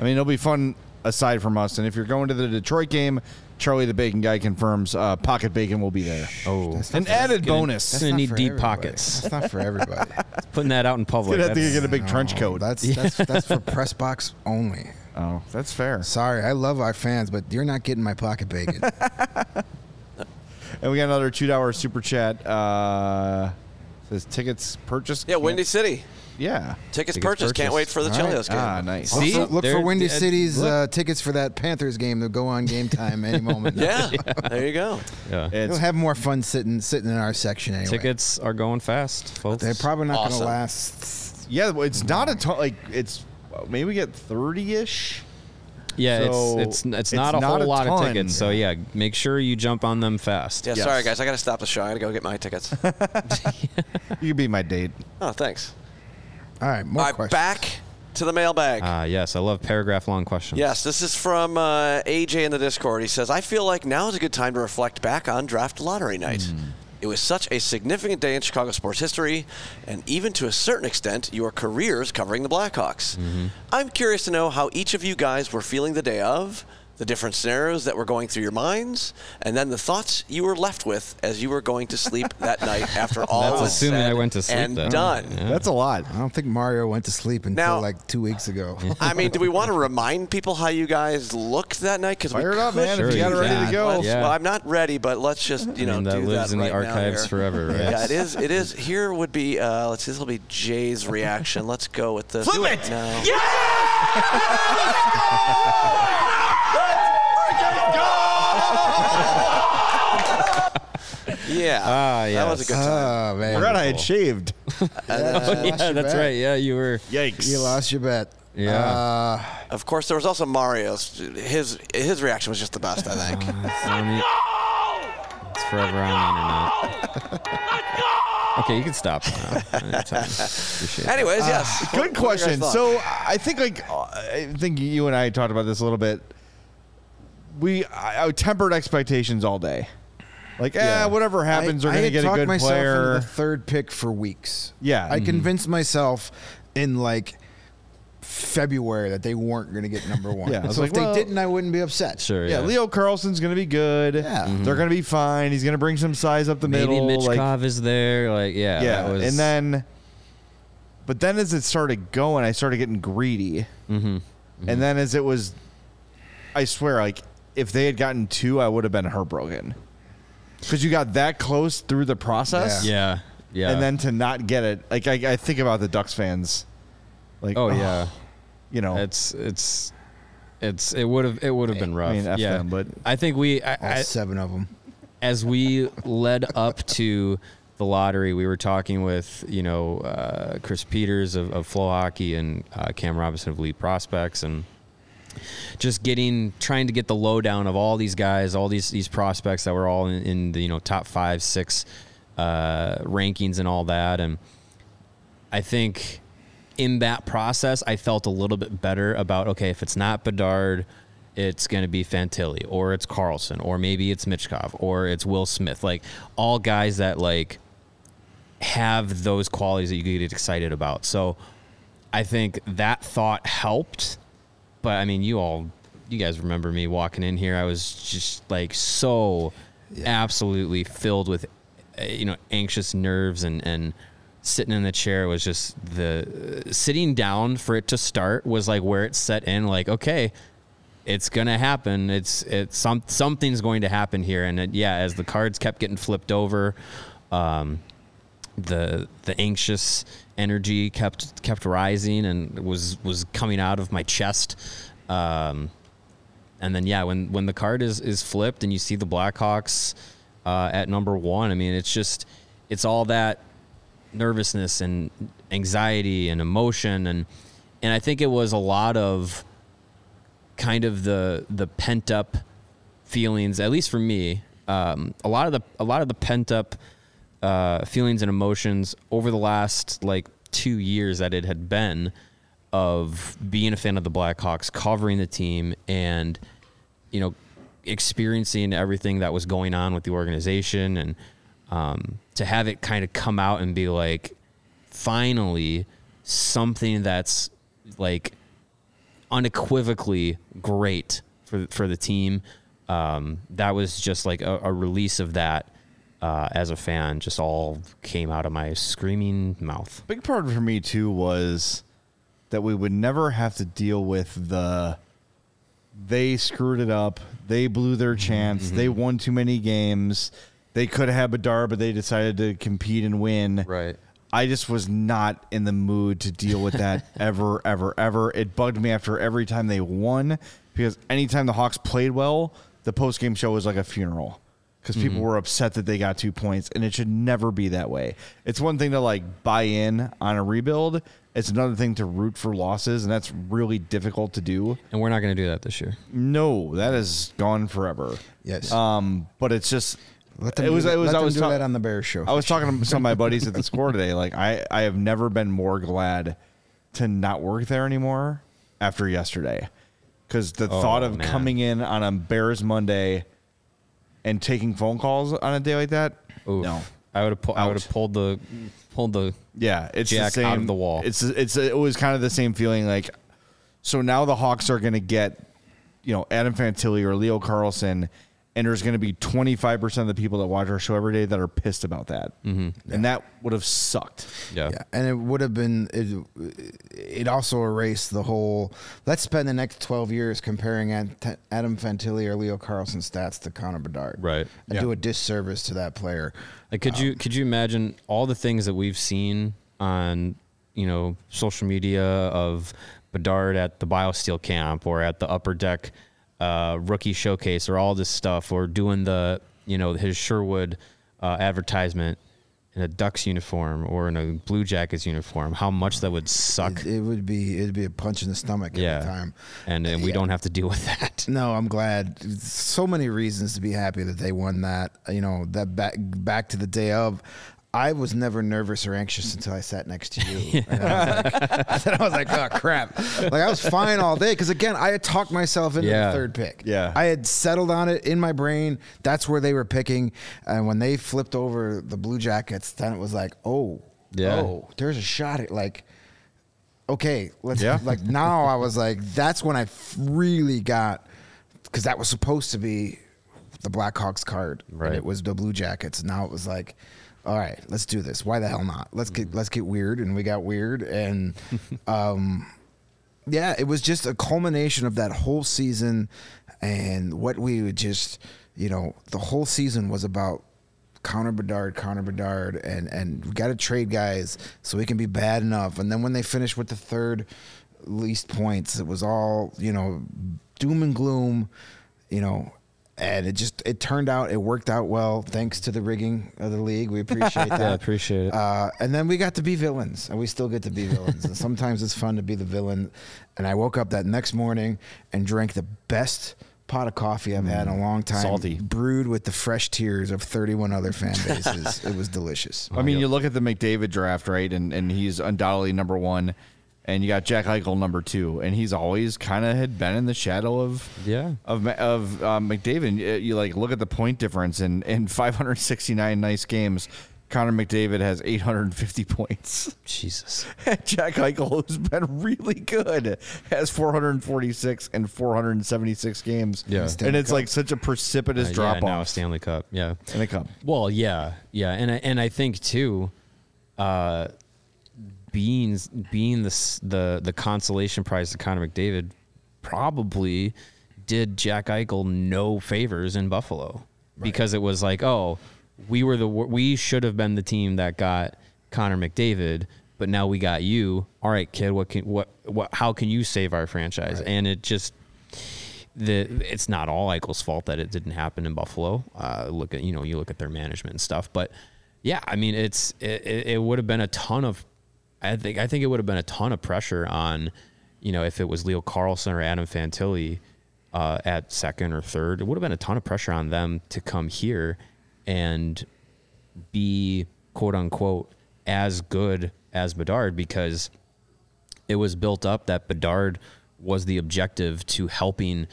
I mean, it'll be fun aside from us. And if you're going to the Detroit game, Charlie the Bacon Guy confirms uh, Pocket Bacon will be there. oh, That's An not for- added gonna- bonus. That's gonna not need for deep everybody. pockets. That's not for everybody. Putting that out in public. Gonna have to that's- get a big trench coat. That's that's that's for press box only. oh, that's fair. Sorry, I love our fans, but you're not getting my pocket bacon. And we got another two dollar super chat. Uh, says tickets purchased. Yeah, Windy City Yeah. tickets, Tickets purchased. Can't wait for the All right. Chelios game. Ah, nice. Look See? for- look for There- Windy City's look. uh, tickets for that Panthers game to go on game time any moment. Yeah, there you go. Yeah. We'll have more fun sitting sitting in our section anyway. Tickets are going fast, folks. They're probably not Awesome. going to last. yeah, well, it's not a ton. Like it's uh, maybe we get thirty ish. Yeah, so it's it's it's it's not a not whole a lot of ton. tickets. So yeah, make sure you jump on them fast. Yeah, Yes. sorry guys, I got to stop the show. I got to go get my tickets. You could be my date. oh, thanks. All right, more All right, questions. back to the mailbag. Ah, yes, I love paragraph long questions. Yes, this is from uh, AJ in the Discord. He says, I feel like now is a good time to reflect back on draft lottery night. It was such a significant day in Chicago sports history, and even to a certain extent, your careers covering the Blackhawks. Mm-hmm. I'm curious to know how each of you guys were feeling the day of, the different scenarios that were going through your minds, and then the thoughts you were left with as you were going to sleep that night after all That's was assuming said I went to sleep and then. done. Yeah. That's a lot. I don't think Mario went to sleep until Now- like two weeks ago. I mean, do we want to remind people how you guys looked that night? Because Fire it up, man. Sure if you got it ready can. to go. Let's- Yeah. Well, I'm not ready, but let's just you know I mean, that do lives that in the right now archives forever, right? Yeah, it is. It is. Here would be. Uh, let's see. This will be Jay's reaction. Let's go with this. Flip it! No. Yeah. Ah, That was a good time. Oh man, I forgot I had shaved. yeah, your that's bet. right. Yeah, you were. Yikes. you lost your bet. Yeah. Uh, Of course, there was also Mario's. His his reaction was just the best, I think. It's, on the- it's forever on the internet. Okay, you can stop now. Anytime. Appreciate it. Anyways, yes. Good What- what you guys question. thought? So I think like uh, I think you and I talked about this a little bit. We I, I tempered expectations all day. Like, eh, whatever happens, I, they're going to had get a good myself player. into the third pick for weeks. Yeah. I Mhm. convinced myself in like February that they weren't going to get number one. Yeah, I was so like, if they didn't, I wouldn't be upset. Sure. yeah, Yeah. Leo Carlsson's going to be good. Yeah. Mhm. They're going to be fine. He's going to bring some size up the Maybe middle. like, Michkov is there. Like, yeah. yeah, That was, and then, but then as it started going, I started getting greedy, Mhm. and then as it was, I swear, like if they had gotten two, I would have been heartbroken because you got that close through the process, Yeah. Yeah. and then to not get it, like I, I think about the Ducks fans, like Oh yeah. you know, It's it's it's it would have it would have been rough. I mean, F yeah. them, but I think we I, All I, seven of them. as we led up to the lottery, we were talking with you know uh, Chris Peters of, of FloHockey and uh, Cam Robinson of Elite Prospects, and just getting trying to get the lowdown of all these guys, all these these prospects that were all in, in the you know top five, six uh, rankings and all that, and I think in that process, I felt a little bit better about okay, if it's not Bedard, it's going to be Fantilli, or it's Carlsson, or maybe it's Michkov, or it's Will Smith. Like all guys that like have those qualities that you get excited about. So I think that thought helped. But I mean, you all, you guys remember me walking in here. I was just like so absolutely filled with, uh, you know, anxious nerves and, and sitting in the chair was just the uh, sitting down for it to start was like where it set in. Like, okay, it's gonna happen. It's it's some something's going to happen here. And it, yeah, as the cards kept getting flipped over, um, the the anxious energy kept kept rising and was was coming out of my chest. Um, and then yeah, when when the card is is flipped and you see the Blackhawks uh, at number one, I mean it's just it's all that nervousness and anxiety and emotion and and I think it was a lot of kind of the the pent up feelings, at least for me. Um, a lot of the a lot of the pent up uh, feelings and emotions over the last like two years that it had been of being a fan of the Blackhawks, covering the team, and you know experiencing everything that was going on with the organization, and um, to have it kind of come out and be like, finally, something that's like unequivocally great for for the team. Um, that was just like a, a release of that uh, as a fan. Just all came out of my screaming mouth. big part for me too was that we would never have to deal with the they screwed it up. They blew their chance. They won too many games. They could have had Bedard, but they decided to compete and win. Right. I just was not in the mood to deal with that ever, ever, ever. It bugged me after every time they won because anytime the Hawks played well, the post game show was like a funeral because people were upset that they got two points, and it should never be that way. It's one thing to like buy in on a rebuild. It's another thing to root for losses, and that's really difficult to do. And we're not going to do that this year. No, that is gone forever. Yes. Um, but it's just let them it was do, it was let I them was do ta- that on the Bears show. I was talking to some of my buddies at the score today. Like I, I have never been more glad to not work there anymore after yesterday, because the Oh, thought of man. coming in on a Bears Monday and taking phone calls on a day like that, Oof. no, I would have pu- I would have pulled the pulled the yeah, it's Jack the out same. of the wall. It's it's it was kind of the same feeling. Like, so now the Hawks are going to get, you know, Adam Fantilli or Leo Carlsson, and there's going to be 25 percent of the people that watch our show every day that are pissed about that, mm-hmm. and that would have sucked. yeah. Yeah, and it would have been it. It also erased the whole. Let's spend the next twelve years comparing Adam Fantilli or Leo Carlsson's stats to Connor Bedard, Right. And Yeah. do a disservice to that player. Like, could you could you imagine all the things that we've seen on you know social media of Bedard at the BioSteel camp or at the Upper Deck uh, rookie showcase or all this stuff or doing the you know his Sherwood uh, advertisement in a Ducks uniform or in a Blue Jackets uniform, how much that would suck. It, it would be it'd be a punch in the stomach yeah, every time. and, and we Yeah. don't have to deal with that. No, I'm glad. So many reasons to be happy that they won that. You know, that back back to the day of. I was never nervous or anxious until I sat next to you. And I was like, then I was like, oh crap! Like I was fine all day because again, I had talked myself into Yeah. the third pick. Yeah. I had settled on it in my brain. That's where they were picking, and when they flipped over the Blue Jackets, then it was like, oh, Yeah. oh, there's a shot at like okay, let's Yeah. like now I was like, that's when I really got because that was supposed to be the Blackhawks card, Right. And it was the Blue Jackets. Now it was like, all right, let's do this. Why the hell not? Let's get let's get weird, and we got weird, and um, yeah, it was just a culmination of that whole season, and what we would just, you know, the whole season was about Connor Bedard, Connor Bedard, and and we got to trade guys so we can be bad enough. And then when they finished with the third least points, it was all you know, doom and gloom, you know. And it just it turned out it worked out well thanks to the rigging of the league. We appreciate that. Yeah, appreciate it. Uh, and then we got to be villains, and we still get to be villains. and sometimes it's fun to be the villain. And I woke up that next morning and drank the best pot of coffee I've had in a long time. Salty. brewed with the fresh tears of 31 other fan bases. it was delicious. I mean, you look at the McDavid draft, right, and and he's undoubtedly number one, and you got Jack Eichel number two, and he's always kind of had been in the shadow of Yeah. of of um, McDavid. You, you like look at the point difference, and in 569 nice games, Connor McDavid has 850 points. Jesus. Jack Eichel, who's been really good, has 446 and 476 games. Yeah. and it's Cup. like such a precipitous Uh, drop yeah, now off Stanley Cup. Yeah. in the cup. Well, yeah, yeah, and I, and I think too, uh, being being the the the consolation prize to Connor McDavid probably did Jack Eichel no favors in Buffalo because it was like, oh, we were the we should have been the team that got Connor McDavid, but now we got you. All right, kid, what can what what how can you save our franchise? And it just the it's not all Eichel's fault that it didn't happen in Buffalo. Uh, look at you know you look at their management and stuff, but yeah, I mean it's it, it, it would have been a ton of I think I think it would have been a ton of pressure on you know if it was Leo Carlsson or Adam Fantilli uh, at second or third, it would have been a ton of pressure on them to come here and be quote unquote as good as Bedard because it was built up that Bedard was the objective to helping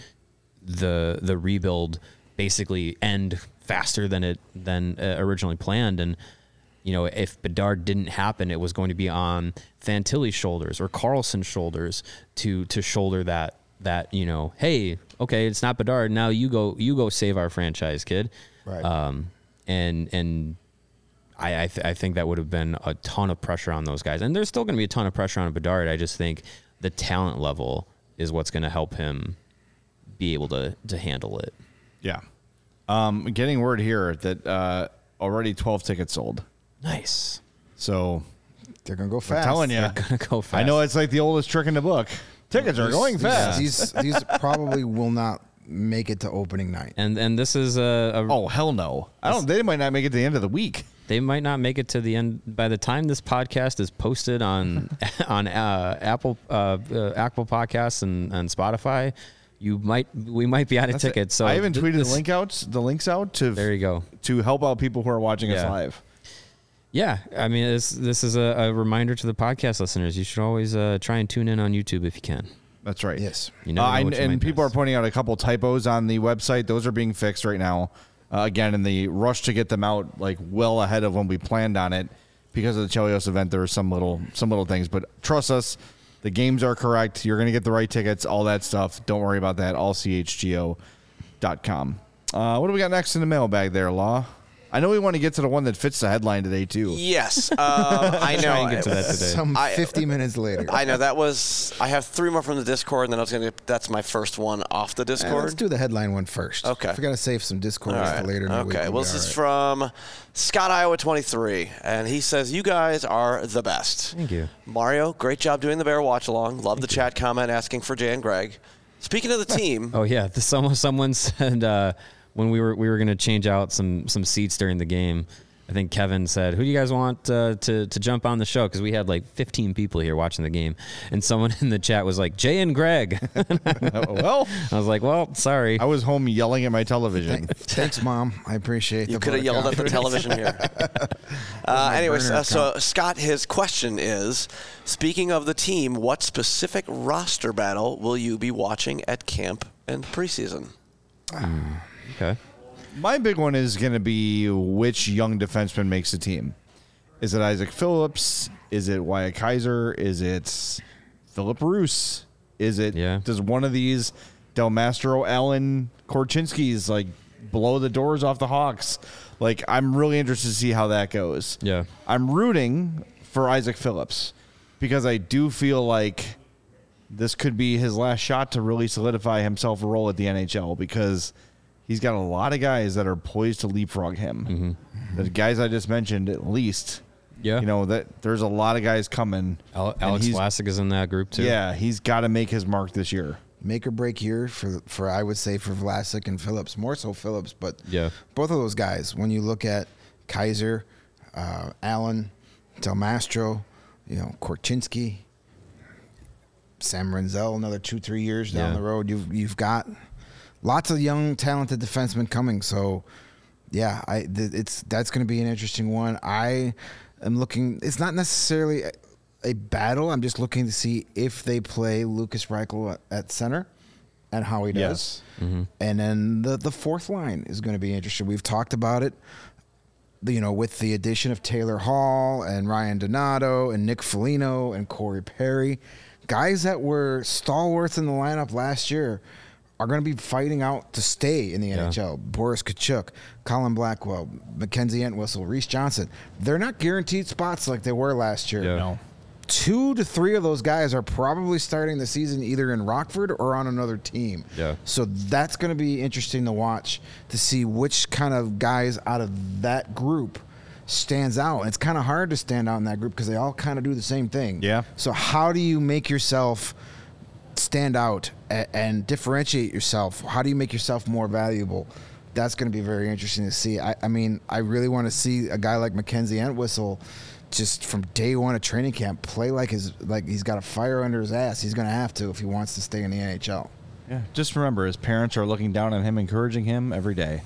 the the rebuild basically end faster than it than uh, originally planned. And you know if Bedard didn't happen it was going to be on Fantilli's shoulders or Carlsson's shoulders to to shoulder that that you know hey okay it's not Bedard now you go you go save our franchise kid Right. um and and I I, th- I think that would have been a ton of pressure on those guys, and there's still going to be a ton of pressure on Bedard. I just think the talent level is what's going to help him be able to to handle it. Yeah. Um, getting word here that uh, already 12 tickets sold. Nice. So They're gonna go I'm fast. telling you, They're Gonna go fast. I know it's like the oldest trick in the book. Tickets are going These- fast. These these probably will not make it to opening night. and and this is a, a Oh hell no! I don't. They might not make it to the end of the week. they might not make it to the end by the time this podcast is posted on on uh, Apple uh, uh, Apple Podcasts and, and Spotify. You might we might be out of That's it. tickets. So I haven't th- tweeted this- the link out. The links out to There you go. to help out people who are watching us Yeah. live. Yeah, I mean, this this is a, a reminder to the podcast listeners. You should always uh, try and tune in on YouTube if you can. That's right. Yes. You never Uh, know and you and people miss. are pointing out a couple typos on the website. Those are being fixed right now. Uh, again, in the rush to get them out, like well ahead of when we planned on it, because of the Chelios event, there are some little some little things. But trust us, the games are correct. You're going to get the right tickets, all that stuff. Don't worry about that. All Allchgo.com. Uh, what do we got next in the mailbag there, Law? I know we want to get to the one that fits the headline today too. Yes, um, I know. Try and get to that today. Some I- 50 minutes later. I know that was. I have three more from the Discord, and then I was gonna. That's my first one off the Discord. let's do the headline one first. Okay. If we gotta save some Discord All for later in the. Okay. we'll Well, be this is all from Scott Iowa 23, and he says, "You guys are the best." Thank you. Mario, great job doing the Bear Watch Along. Love the chat comment asking for Jan Greg. Speaking of the team, Oh yeah, the, someone someone said uh, when we were we were going to change out some some seats during the game, I think Kevin said, "Who do you guys want uh, to to jump on the show?" Because we had like 15 people here watching the game, and someone in the chat was like, "Jay and Greg." well, I was like, "Well, sorry." I was home yelling at my television. Thanks, mom. I appreciate. You could have yelled at the television here. uh, anyways, uh, so. Scott, his question is: Speaking of the team, what specific roster battle will you be watching at camp and preseason? Okay. My big one is going to be which young defenseman makes the team. Is it Isaak Phillips? Is it Wyatt Kaiser? Is it Filip Roos? Is it Yeah. does one of these Del Mastro, Allan, Korchinski's like blow the doors off the Hawks? Like I'm really interested to see how that goes. Yeah. I'm rooting for Isaak Phillips because I do feel like this could be his last shot to really solidify himself a role at the NHL because he's got a lot of guys that are poised to leapfrog him. The guys I just mentioned, at least. Yeah. You know that there's a lot of guys coming. Al- Alex Vlasic is in that group too. Yeah, he's got to make his mark this year. Make or break year for for I would say for Vlasic and Phillips, more so Phillips, but Yeah. both of those guys. When you look at Kaiser, uh, Allan, Del Mastro, you know Korchinski, Sam Rinzel, another two three years down Yeah. the road. You've you've got lots of young talented defensemen coming. So yeah, I th- it's that's going to be an interesting one. I am looking. It's not necessarily a, a battle. I'm just looking to see if they play Lukas Reichel at, at center and how he does. Yes. Mm-hmm. And then the the fourth line is going to be interesting. We've talked about it. You know, with the addition of Taylor Hall and Ryan Donato and Nick Foligno and Corey Perry, guys that were stalwarts in the lineup last year are going to be fighting out to stay in the Yeah. NHL. Boris Katchouk, Colin Blackwell, Mackenzie Entwistle, Reese Johnson. They're not guaranteed spots like they were last year. Yeah. No. Two to three of those guys are probably starting the season either in Rockford or on another team. Yeah. So that's going to be interesting to watch to see which kind of guys out of that group stands out. It's kind of hard to stand out in that group because they all kind of do the same thing. Yeah. So how do you make yourself stand out and, and differentiate yourself? How do you make yourself more valuable? That's going to be very interesting to see. I, I mean, I really want to see a guy like Mackenzie Entwistle just from day one of training camp play like his like he's got a fire under his ass. He's going to have to if he wants to stay in the NHL. Yeah. Just remember, his parents are looking down on him, encouraging him every day,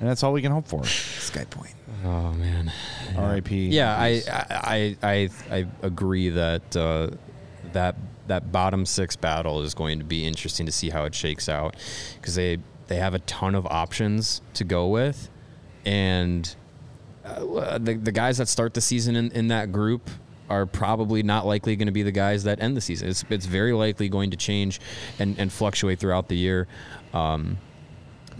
and that's all we can hope for. Sky Point. Oh man. R.I.P. Yeah, I I I I agree that uh, that that bottom six battle is going to be interesting to see how it shakes out because they they have a ton of options to go with, and uh, the the guys that start the season in, in that group are probably not likely going to be the guys that end the season. It's it's very likely going to change and and fluctuate throughout the year. Um,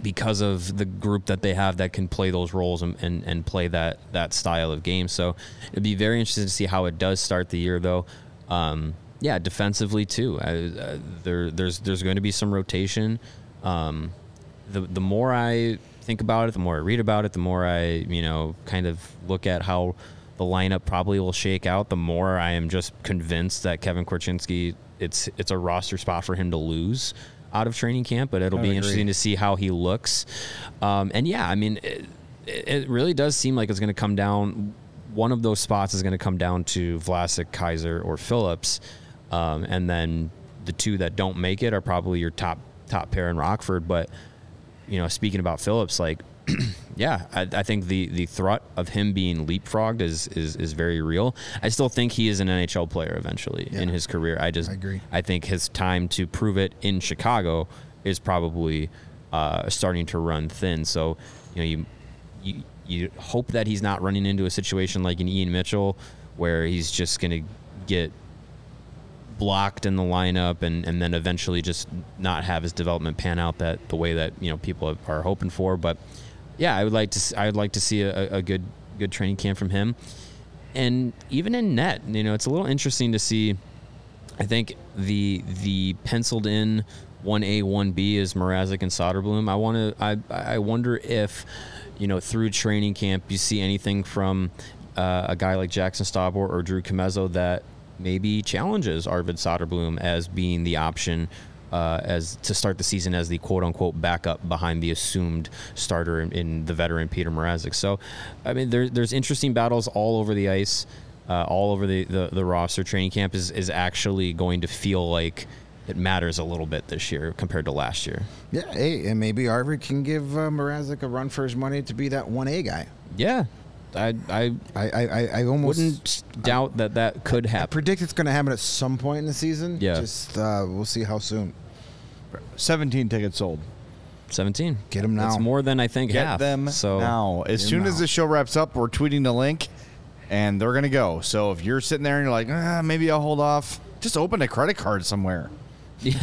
because of the group that they have that can play those roles and, and, and play that that style of game. So it'd be very interesting to see how it does start the year, though. Um, yeah, defensively too. I, uh, there there's there's going to be some rotation. Um, the the more I think about it, the more I read about it, the more I you know kind of look at how the lineup probably will shake out. The more I am just convinced that Kevin Korchinski, it's it's a roster spot for him to lose out of training camp, but it'll be would interesting to see how he looks. Um, and yeah, I mean, it, it really does seem like it's going to come down. One of those spots is going to come down to Vlasic, Kaiser, or Phillips, um, and then the two that don't make it are probably your top top pair in Rockford. But you know, speaking about Phillips, like, yeah, I, I think the the threat of him being leapfrogged is is is very real. I still think he is an NHL player eventually in his career. I just I agree. I think his time to prove it in Chicago is probably uh, starting to run thin. So you know you you you hope that he's not running into a situation like an Ian Mitchell where he's just going to get blocked in the lineup and, and then eventually just not have his development pan out that the way that you know people are hoping for. But yeah, I would like to I would like to see a, a good good training camp from him, and even in net, you know, it's a little interesting to see. I think the the penciled in one A one B is Mrazek and Soderblom. I want to I I wonder if you know through training camp you see anything from uh, a guy like Jaxson Stauber or Drew Commesso that maybe challenges Arvid Soderblom as being the option uh, as to start the season as the quote unquote backup behind the assumed starter in, in the veteran Petr Mrazek. So, I mean, there, there's interesting battles all over the ice, uh, all over the, the, the roster. Training camp is, is actually going to feel like it matters a little bit this year compared to last year. Yeah, hey, and maybe Arvid can give uh, Mrazek a run for his money to be that one A guy. Yeah, I I I I, I, I almost wouldn't doubt that that could I happen. predict it's going to happen at some point in the season. Yeah. just uh, we'll see how soon. 17 tickets sold. 17. Get them now. It's more than I think Get half. them so now. As soon as the show wraps up, we're tweeting the link, and they're gonna go. So if you're sitting there and you're like, ah, maybe I'll hold off, just open a credit card somewhere. Put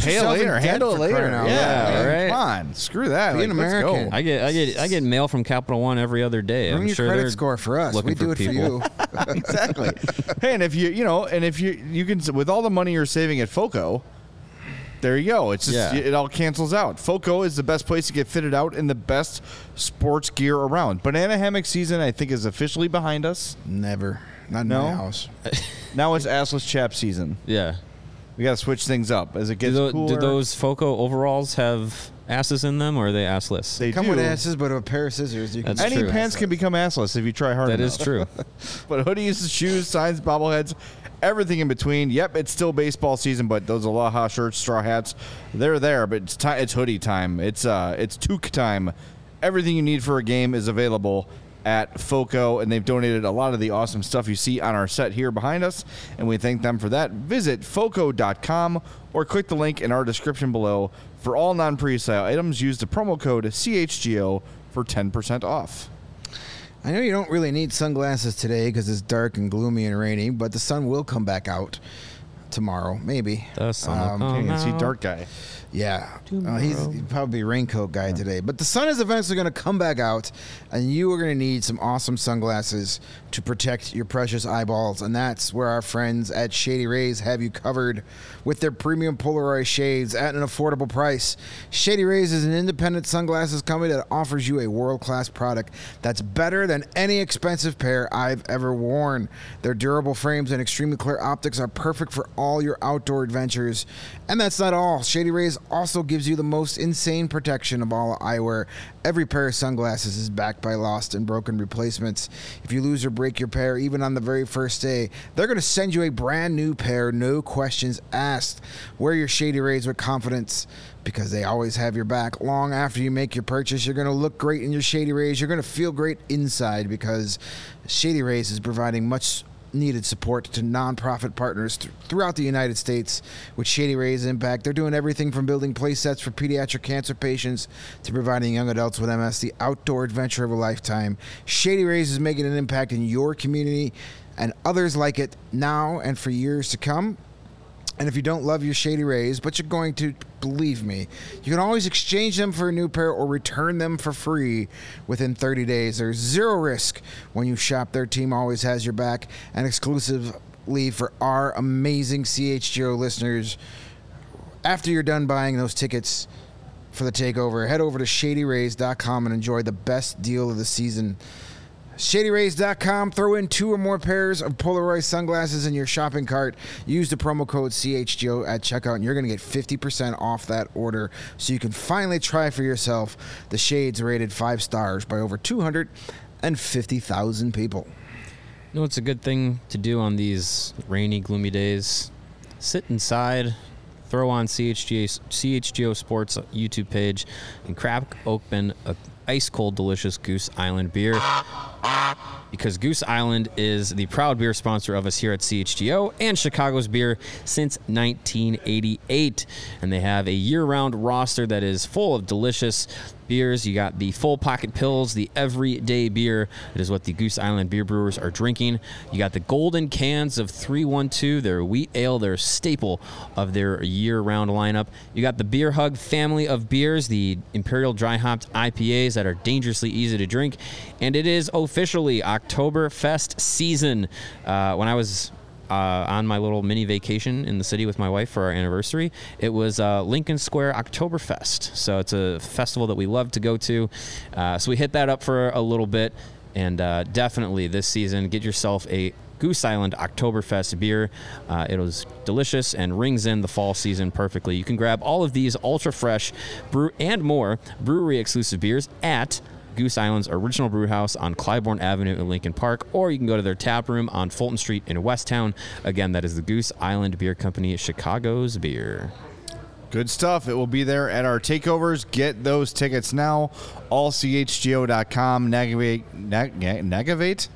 Pay it yourself in later, handle it later. crying out Yeah, man. right. Come on, screw that. Be an. American. I get I get I get mail from Capital One every other day. Bring I'm your sure credit score for us. We do it people. for you. exactly. hey, and if you you know, and if you you can with all the money you're saving at Foco, there you go. It's just Yeah. it all cancels out. Foco is the best place to get fitted out in the best sports gear around. Banana hammock season, I think, is officially behind us. Never. Not in No? my house. Now it's assless chap season. Yeah. We got to switch things up as it Do, gets tho- cooler. do those Foco overalls have asses in them, or are they assless? they Come do. with asses, but a pair of scissors. You can That's Any true. pants can become assless if you try hard that enough. is true. But hoodies, shoes, signs, bobbleheads, everything in between. Yep, it's still baseball season, but those Aloha shirts, straw hats, they're there. But it's ti it's hoodie time. It's uh, it's toque time. Everything you need for a game is available at Foco, and they've donated a lot of the awesome stuff you see on our set here behind us, and we thank them for that. Visit Foco.com or click the link in our description below for all non-pre-sale items. Use the promo code CHGO for 10% off. I know you don't really need sunglasses today because it's dark and gloomy and rainy, but the sun will come back out tomorrow, maybe. The sun will Um, come You can see. Dark Guy. Yeah, uh, he's probably raincoat guy today. But the sun is eventually going to come back out, and you are going to need some awesome sunglasses to protect your precious eyeballs. And that's where our friends at Shady Rays have you covered with their premium polarized shades at an affordable price. Shady Rays is an independent sunglasses company that offers you a world class product that's better than any expensive pair I've ever worn. Their durable frames and extremely clear optics are perfect for all your outdoor adventures. And that's not all. Shady Rays also gives you the most insane protection of all eyewear. Every pair of sunglasses is backed by lost and broken replacements. If you lose or break your pair, even on the very first day, they're going to send you a brand new pair, no questions asked. Wear your Shady Rays with confidence because they always have your back. Long after you make your purchase, you're going to look great in your Shady Rays. You're going to feel great inside because Shady Rays is providing much needed support to nonprofit partners th- throughout the United States with Shady Rays Impact. They're doing everything from building play sets for pediatric cancer patients to providing young adults with MS the outdoor adventure of a lifetime. Shady Rays is making an impact in your community and others like it now and for years to come. And if you don't love your Shady Rays, but you're going to, believe me, you can always exchange them for a new pair or return them for free within 30 days. There's zero risk when you shop. Their team always has your back. And exclusively for our amazing CHGO listeners, after you're done buying those tickets for the takeover, head over to shadyrays.com and enjoy the best deal of the season. ShadyRays.com. Throw in two or more pairs of Polaroid sunglasses in your shopping cart. Use the promo code CHGO at checkout, and you're going to get 50% off that order. So you can finally try for yourself the shades rated five stars by over 250,000 people. You know, it's a good thing to do on these rainy, gloomy days. Sit inside, throw on CHGO, CHGO Sports YouTube page, and crack open a ice cold, delicious Goose Island beer. Because Goose Island is the proud beer sponsor of us here at CHGO and Chicago's beer since 1988. And they have a year round roster that is full of delicious beers. You got the full pocket pills, the everyday beer. It is what the Goose Island beer brewers are drinking. You got the golden cans of 312, their wheat ale, their staple of their year round lineup. You got the Beer Hug family of beers, the Imperial Dry Hopped IPAs that are dangerously easy to drink. And it is oh, officially Oktoberfest season. Uh, when I was uh, on my little mini vacation in the city with my wife for our anniversary. It was uh, Lincoln Square Oktoberfest. So it's a festival that we love to go to. Uh, so we hit that up for a little bit. And uh, definitely this season, get yourself a Goose Island Oktoberfest beer. Uh, it was delicious and rings in the fall season perfectly. You can grab all of these ultra fresh brew and more brewery exclusive beers at Goose Island's original brew house on Clybourn Avenue in Lincoln Park, or you can go to their tap room on Fulton Street in Westtown. Again, that is the Goose Island Beer Company, Chicago's beer. Good stuff. It will be there at our takeovers. Get those tickets now. Allchgo.com. Navigate, navigate,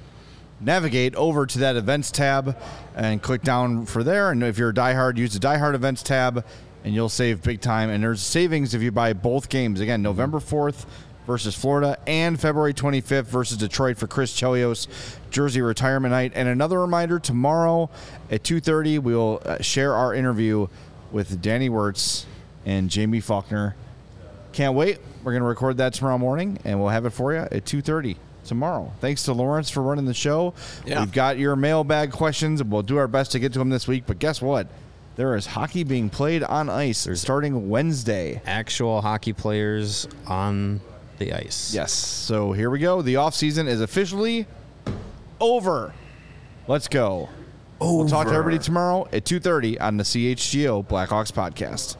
navigate over to that events tab and click down for there. And if you're a diehard, use the diehard events tab, and you'll save big time. And there's savings if you buy both games. Again, November 4th versus Florida and February 25th versus Detroit for Chris Chelios jersey retirement night. And another reminder: tomorrow at 2:30, we will share our interview with Danny Wirtz and Jaime Faulkner. Can't wait. We're going to record that tomorrow morning, and we'll have it for you at 2.30 tomorrow. Thanks to Lawrence for running the show. Yeah. We've got your mailbag questions, and we'll do our best to get to them this week. But guess what? There is hockey being played on ice starting Wednesday. Actual hockey players on the ice. Yes. So here we go. The offseason is officially over. Let's go. We'll talk to everybody tomorrow at 2.30 on the CHGO Blackhawks podcast.